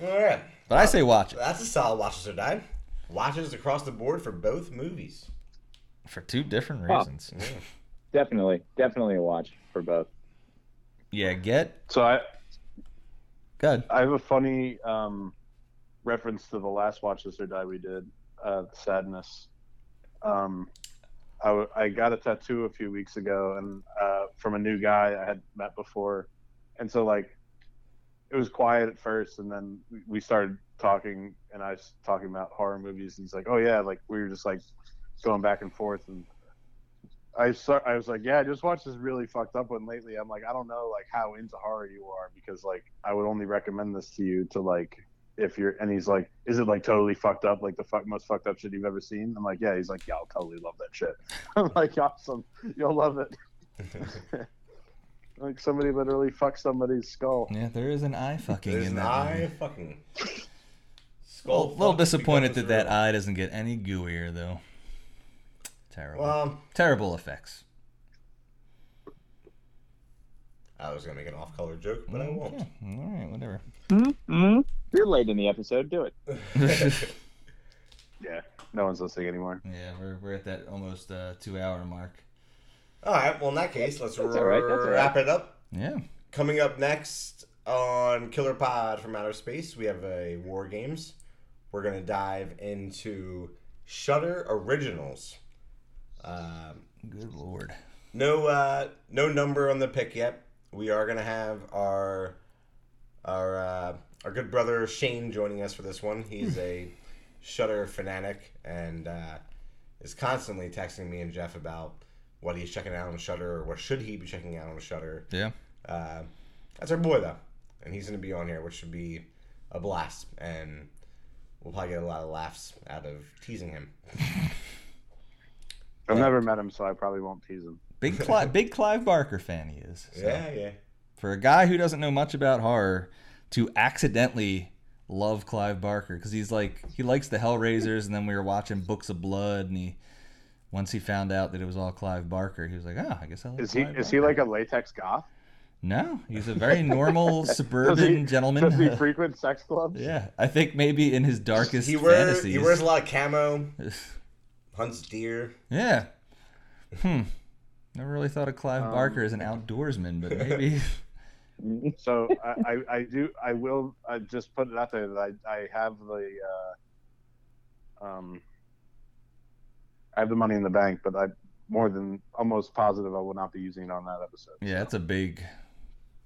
All right. But I say watch it That's a solid watches or die. Watches across the board for both movies. for two different Oh. reasons. Definitely, definitely a watch for both. Yeah, get So I good. I have a funny um, reference to the last Watch This or Die we did, uh, Sadness. Um, I, w- I got a tattoo a few weeks ago, and uh, from a new guy I had met before, and so like it was quiet at first, and then we- started talking, and I was talking about horror movies, and he's like, "Oh yeah," like we were just like going back and forth, and I start, I was like, yeah, I just watched this really fucked up one lately. I'm like, I don't know like how into horror you are because like I would only recommend this to you to like if you're and he's like, is it like totally fucked up, like the fuck most fucked up shit you've ever seen? I'm like, yeah. He's like, yeah, I'll totally love that shit. I'm like, awesome, you'll love it. like somebody literally fucked somebody's skull. Yeah, there is an eye fucking There's in an eye movie. fucking. Skull a little fuck disappointed that that real. eye doesn't get any gooier though. Terrible. Well, Terrible effects. I was gonna make an off-color joke, but I won't. Okay, All right, whatever. Mm-hmm. You're late in the episode. Do it. Yeah, no one's listening anymore. Yeah, we're, we're at that almost uh, two hour mark. All right. Well, in that case, let's That's all right, that's all wrap it up. Yeah. Coming up next on Killer Pod from Outer Space, we have a War Games. We're gonna dive into Shudder Originals. Um, Good lord. no, uh, no number on the pick yet. We are gonna have our our uh, our good brother Shane joining us for this one. He's a Shudder fanatic and uh, is constantly texting me and Jeff about what he's checking out on Shudder or what should he be checking out on Shudder. Yeah. Uh, that's our boy though, and he's gonna be on here, which should be a blast, and we'll probably get a lot of laughs out of teasing him. I've Yeah. never met him, so I probably won't tease him. Big Clive, big Clive Barker fan he is. So, Yeah, yeah. For a guy who doesn't know much about horror to accidentally love Clive Barker because he's like he likes the Hellraisers, and then we were watching Books of Blood, and he once he found out that it was all Clive Barker, he was like, oh, I guess I like. Is he Clive is he like a latex goth? No, he's a very normal Does suburban he, gentleman. Does he frequent sex clubs? yeah, I think maybe in his darkest He wears fantasies. he wears a lot of camo, hunts deer. yeah. Hmm. Never really thought of Clive Um, Barker as an outdoorsman, but maybe. So I, I, I do I will I just put it out there that I, I have the uh, um I have the money in the bank, but I'm more than almost positive I will not be using it on that episode. Yeah, it's a big,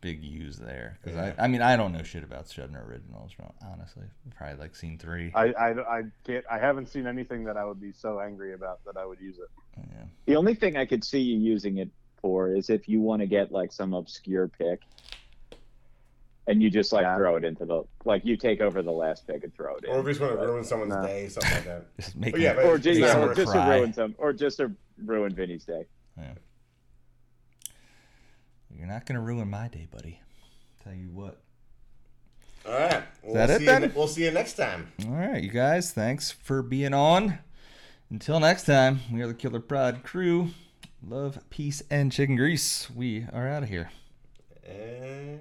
big use there. Because Yeah. I, I mean, I don't know shit about Shudder originals, honestly. Probably like scene three. I, I, I can't I haven't seen anything that I would be so angry about that I would use it. yeah. The only thing I could see you using it for is if you want to get like some obscure pick, and you just like Yeah. throw it into the like you take over the last pick and throw it in. Or if you just want to ruin someone's No. day, something like that. Just make But yeah, it- but or just, not yeah, or just to cry. ruin some, or just to ruin Vinny's day. You're not gonna ruin my day, buddy. Tell you what. All right. We'll that it see then? You, we'll see you next time. All right, you guys. Thanks for being on. Until next time, we are the Killer Pod crew. Love, peace, and chicken grease. We are out of here. And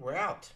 we're out.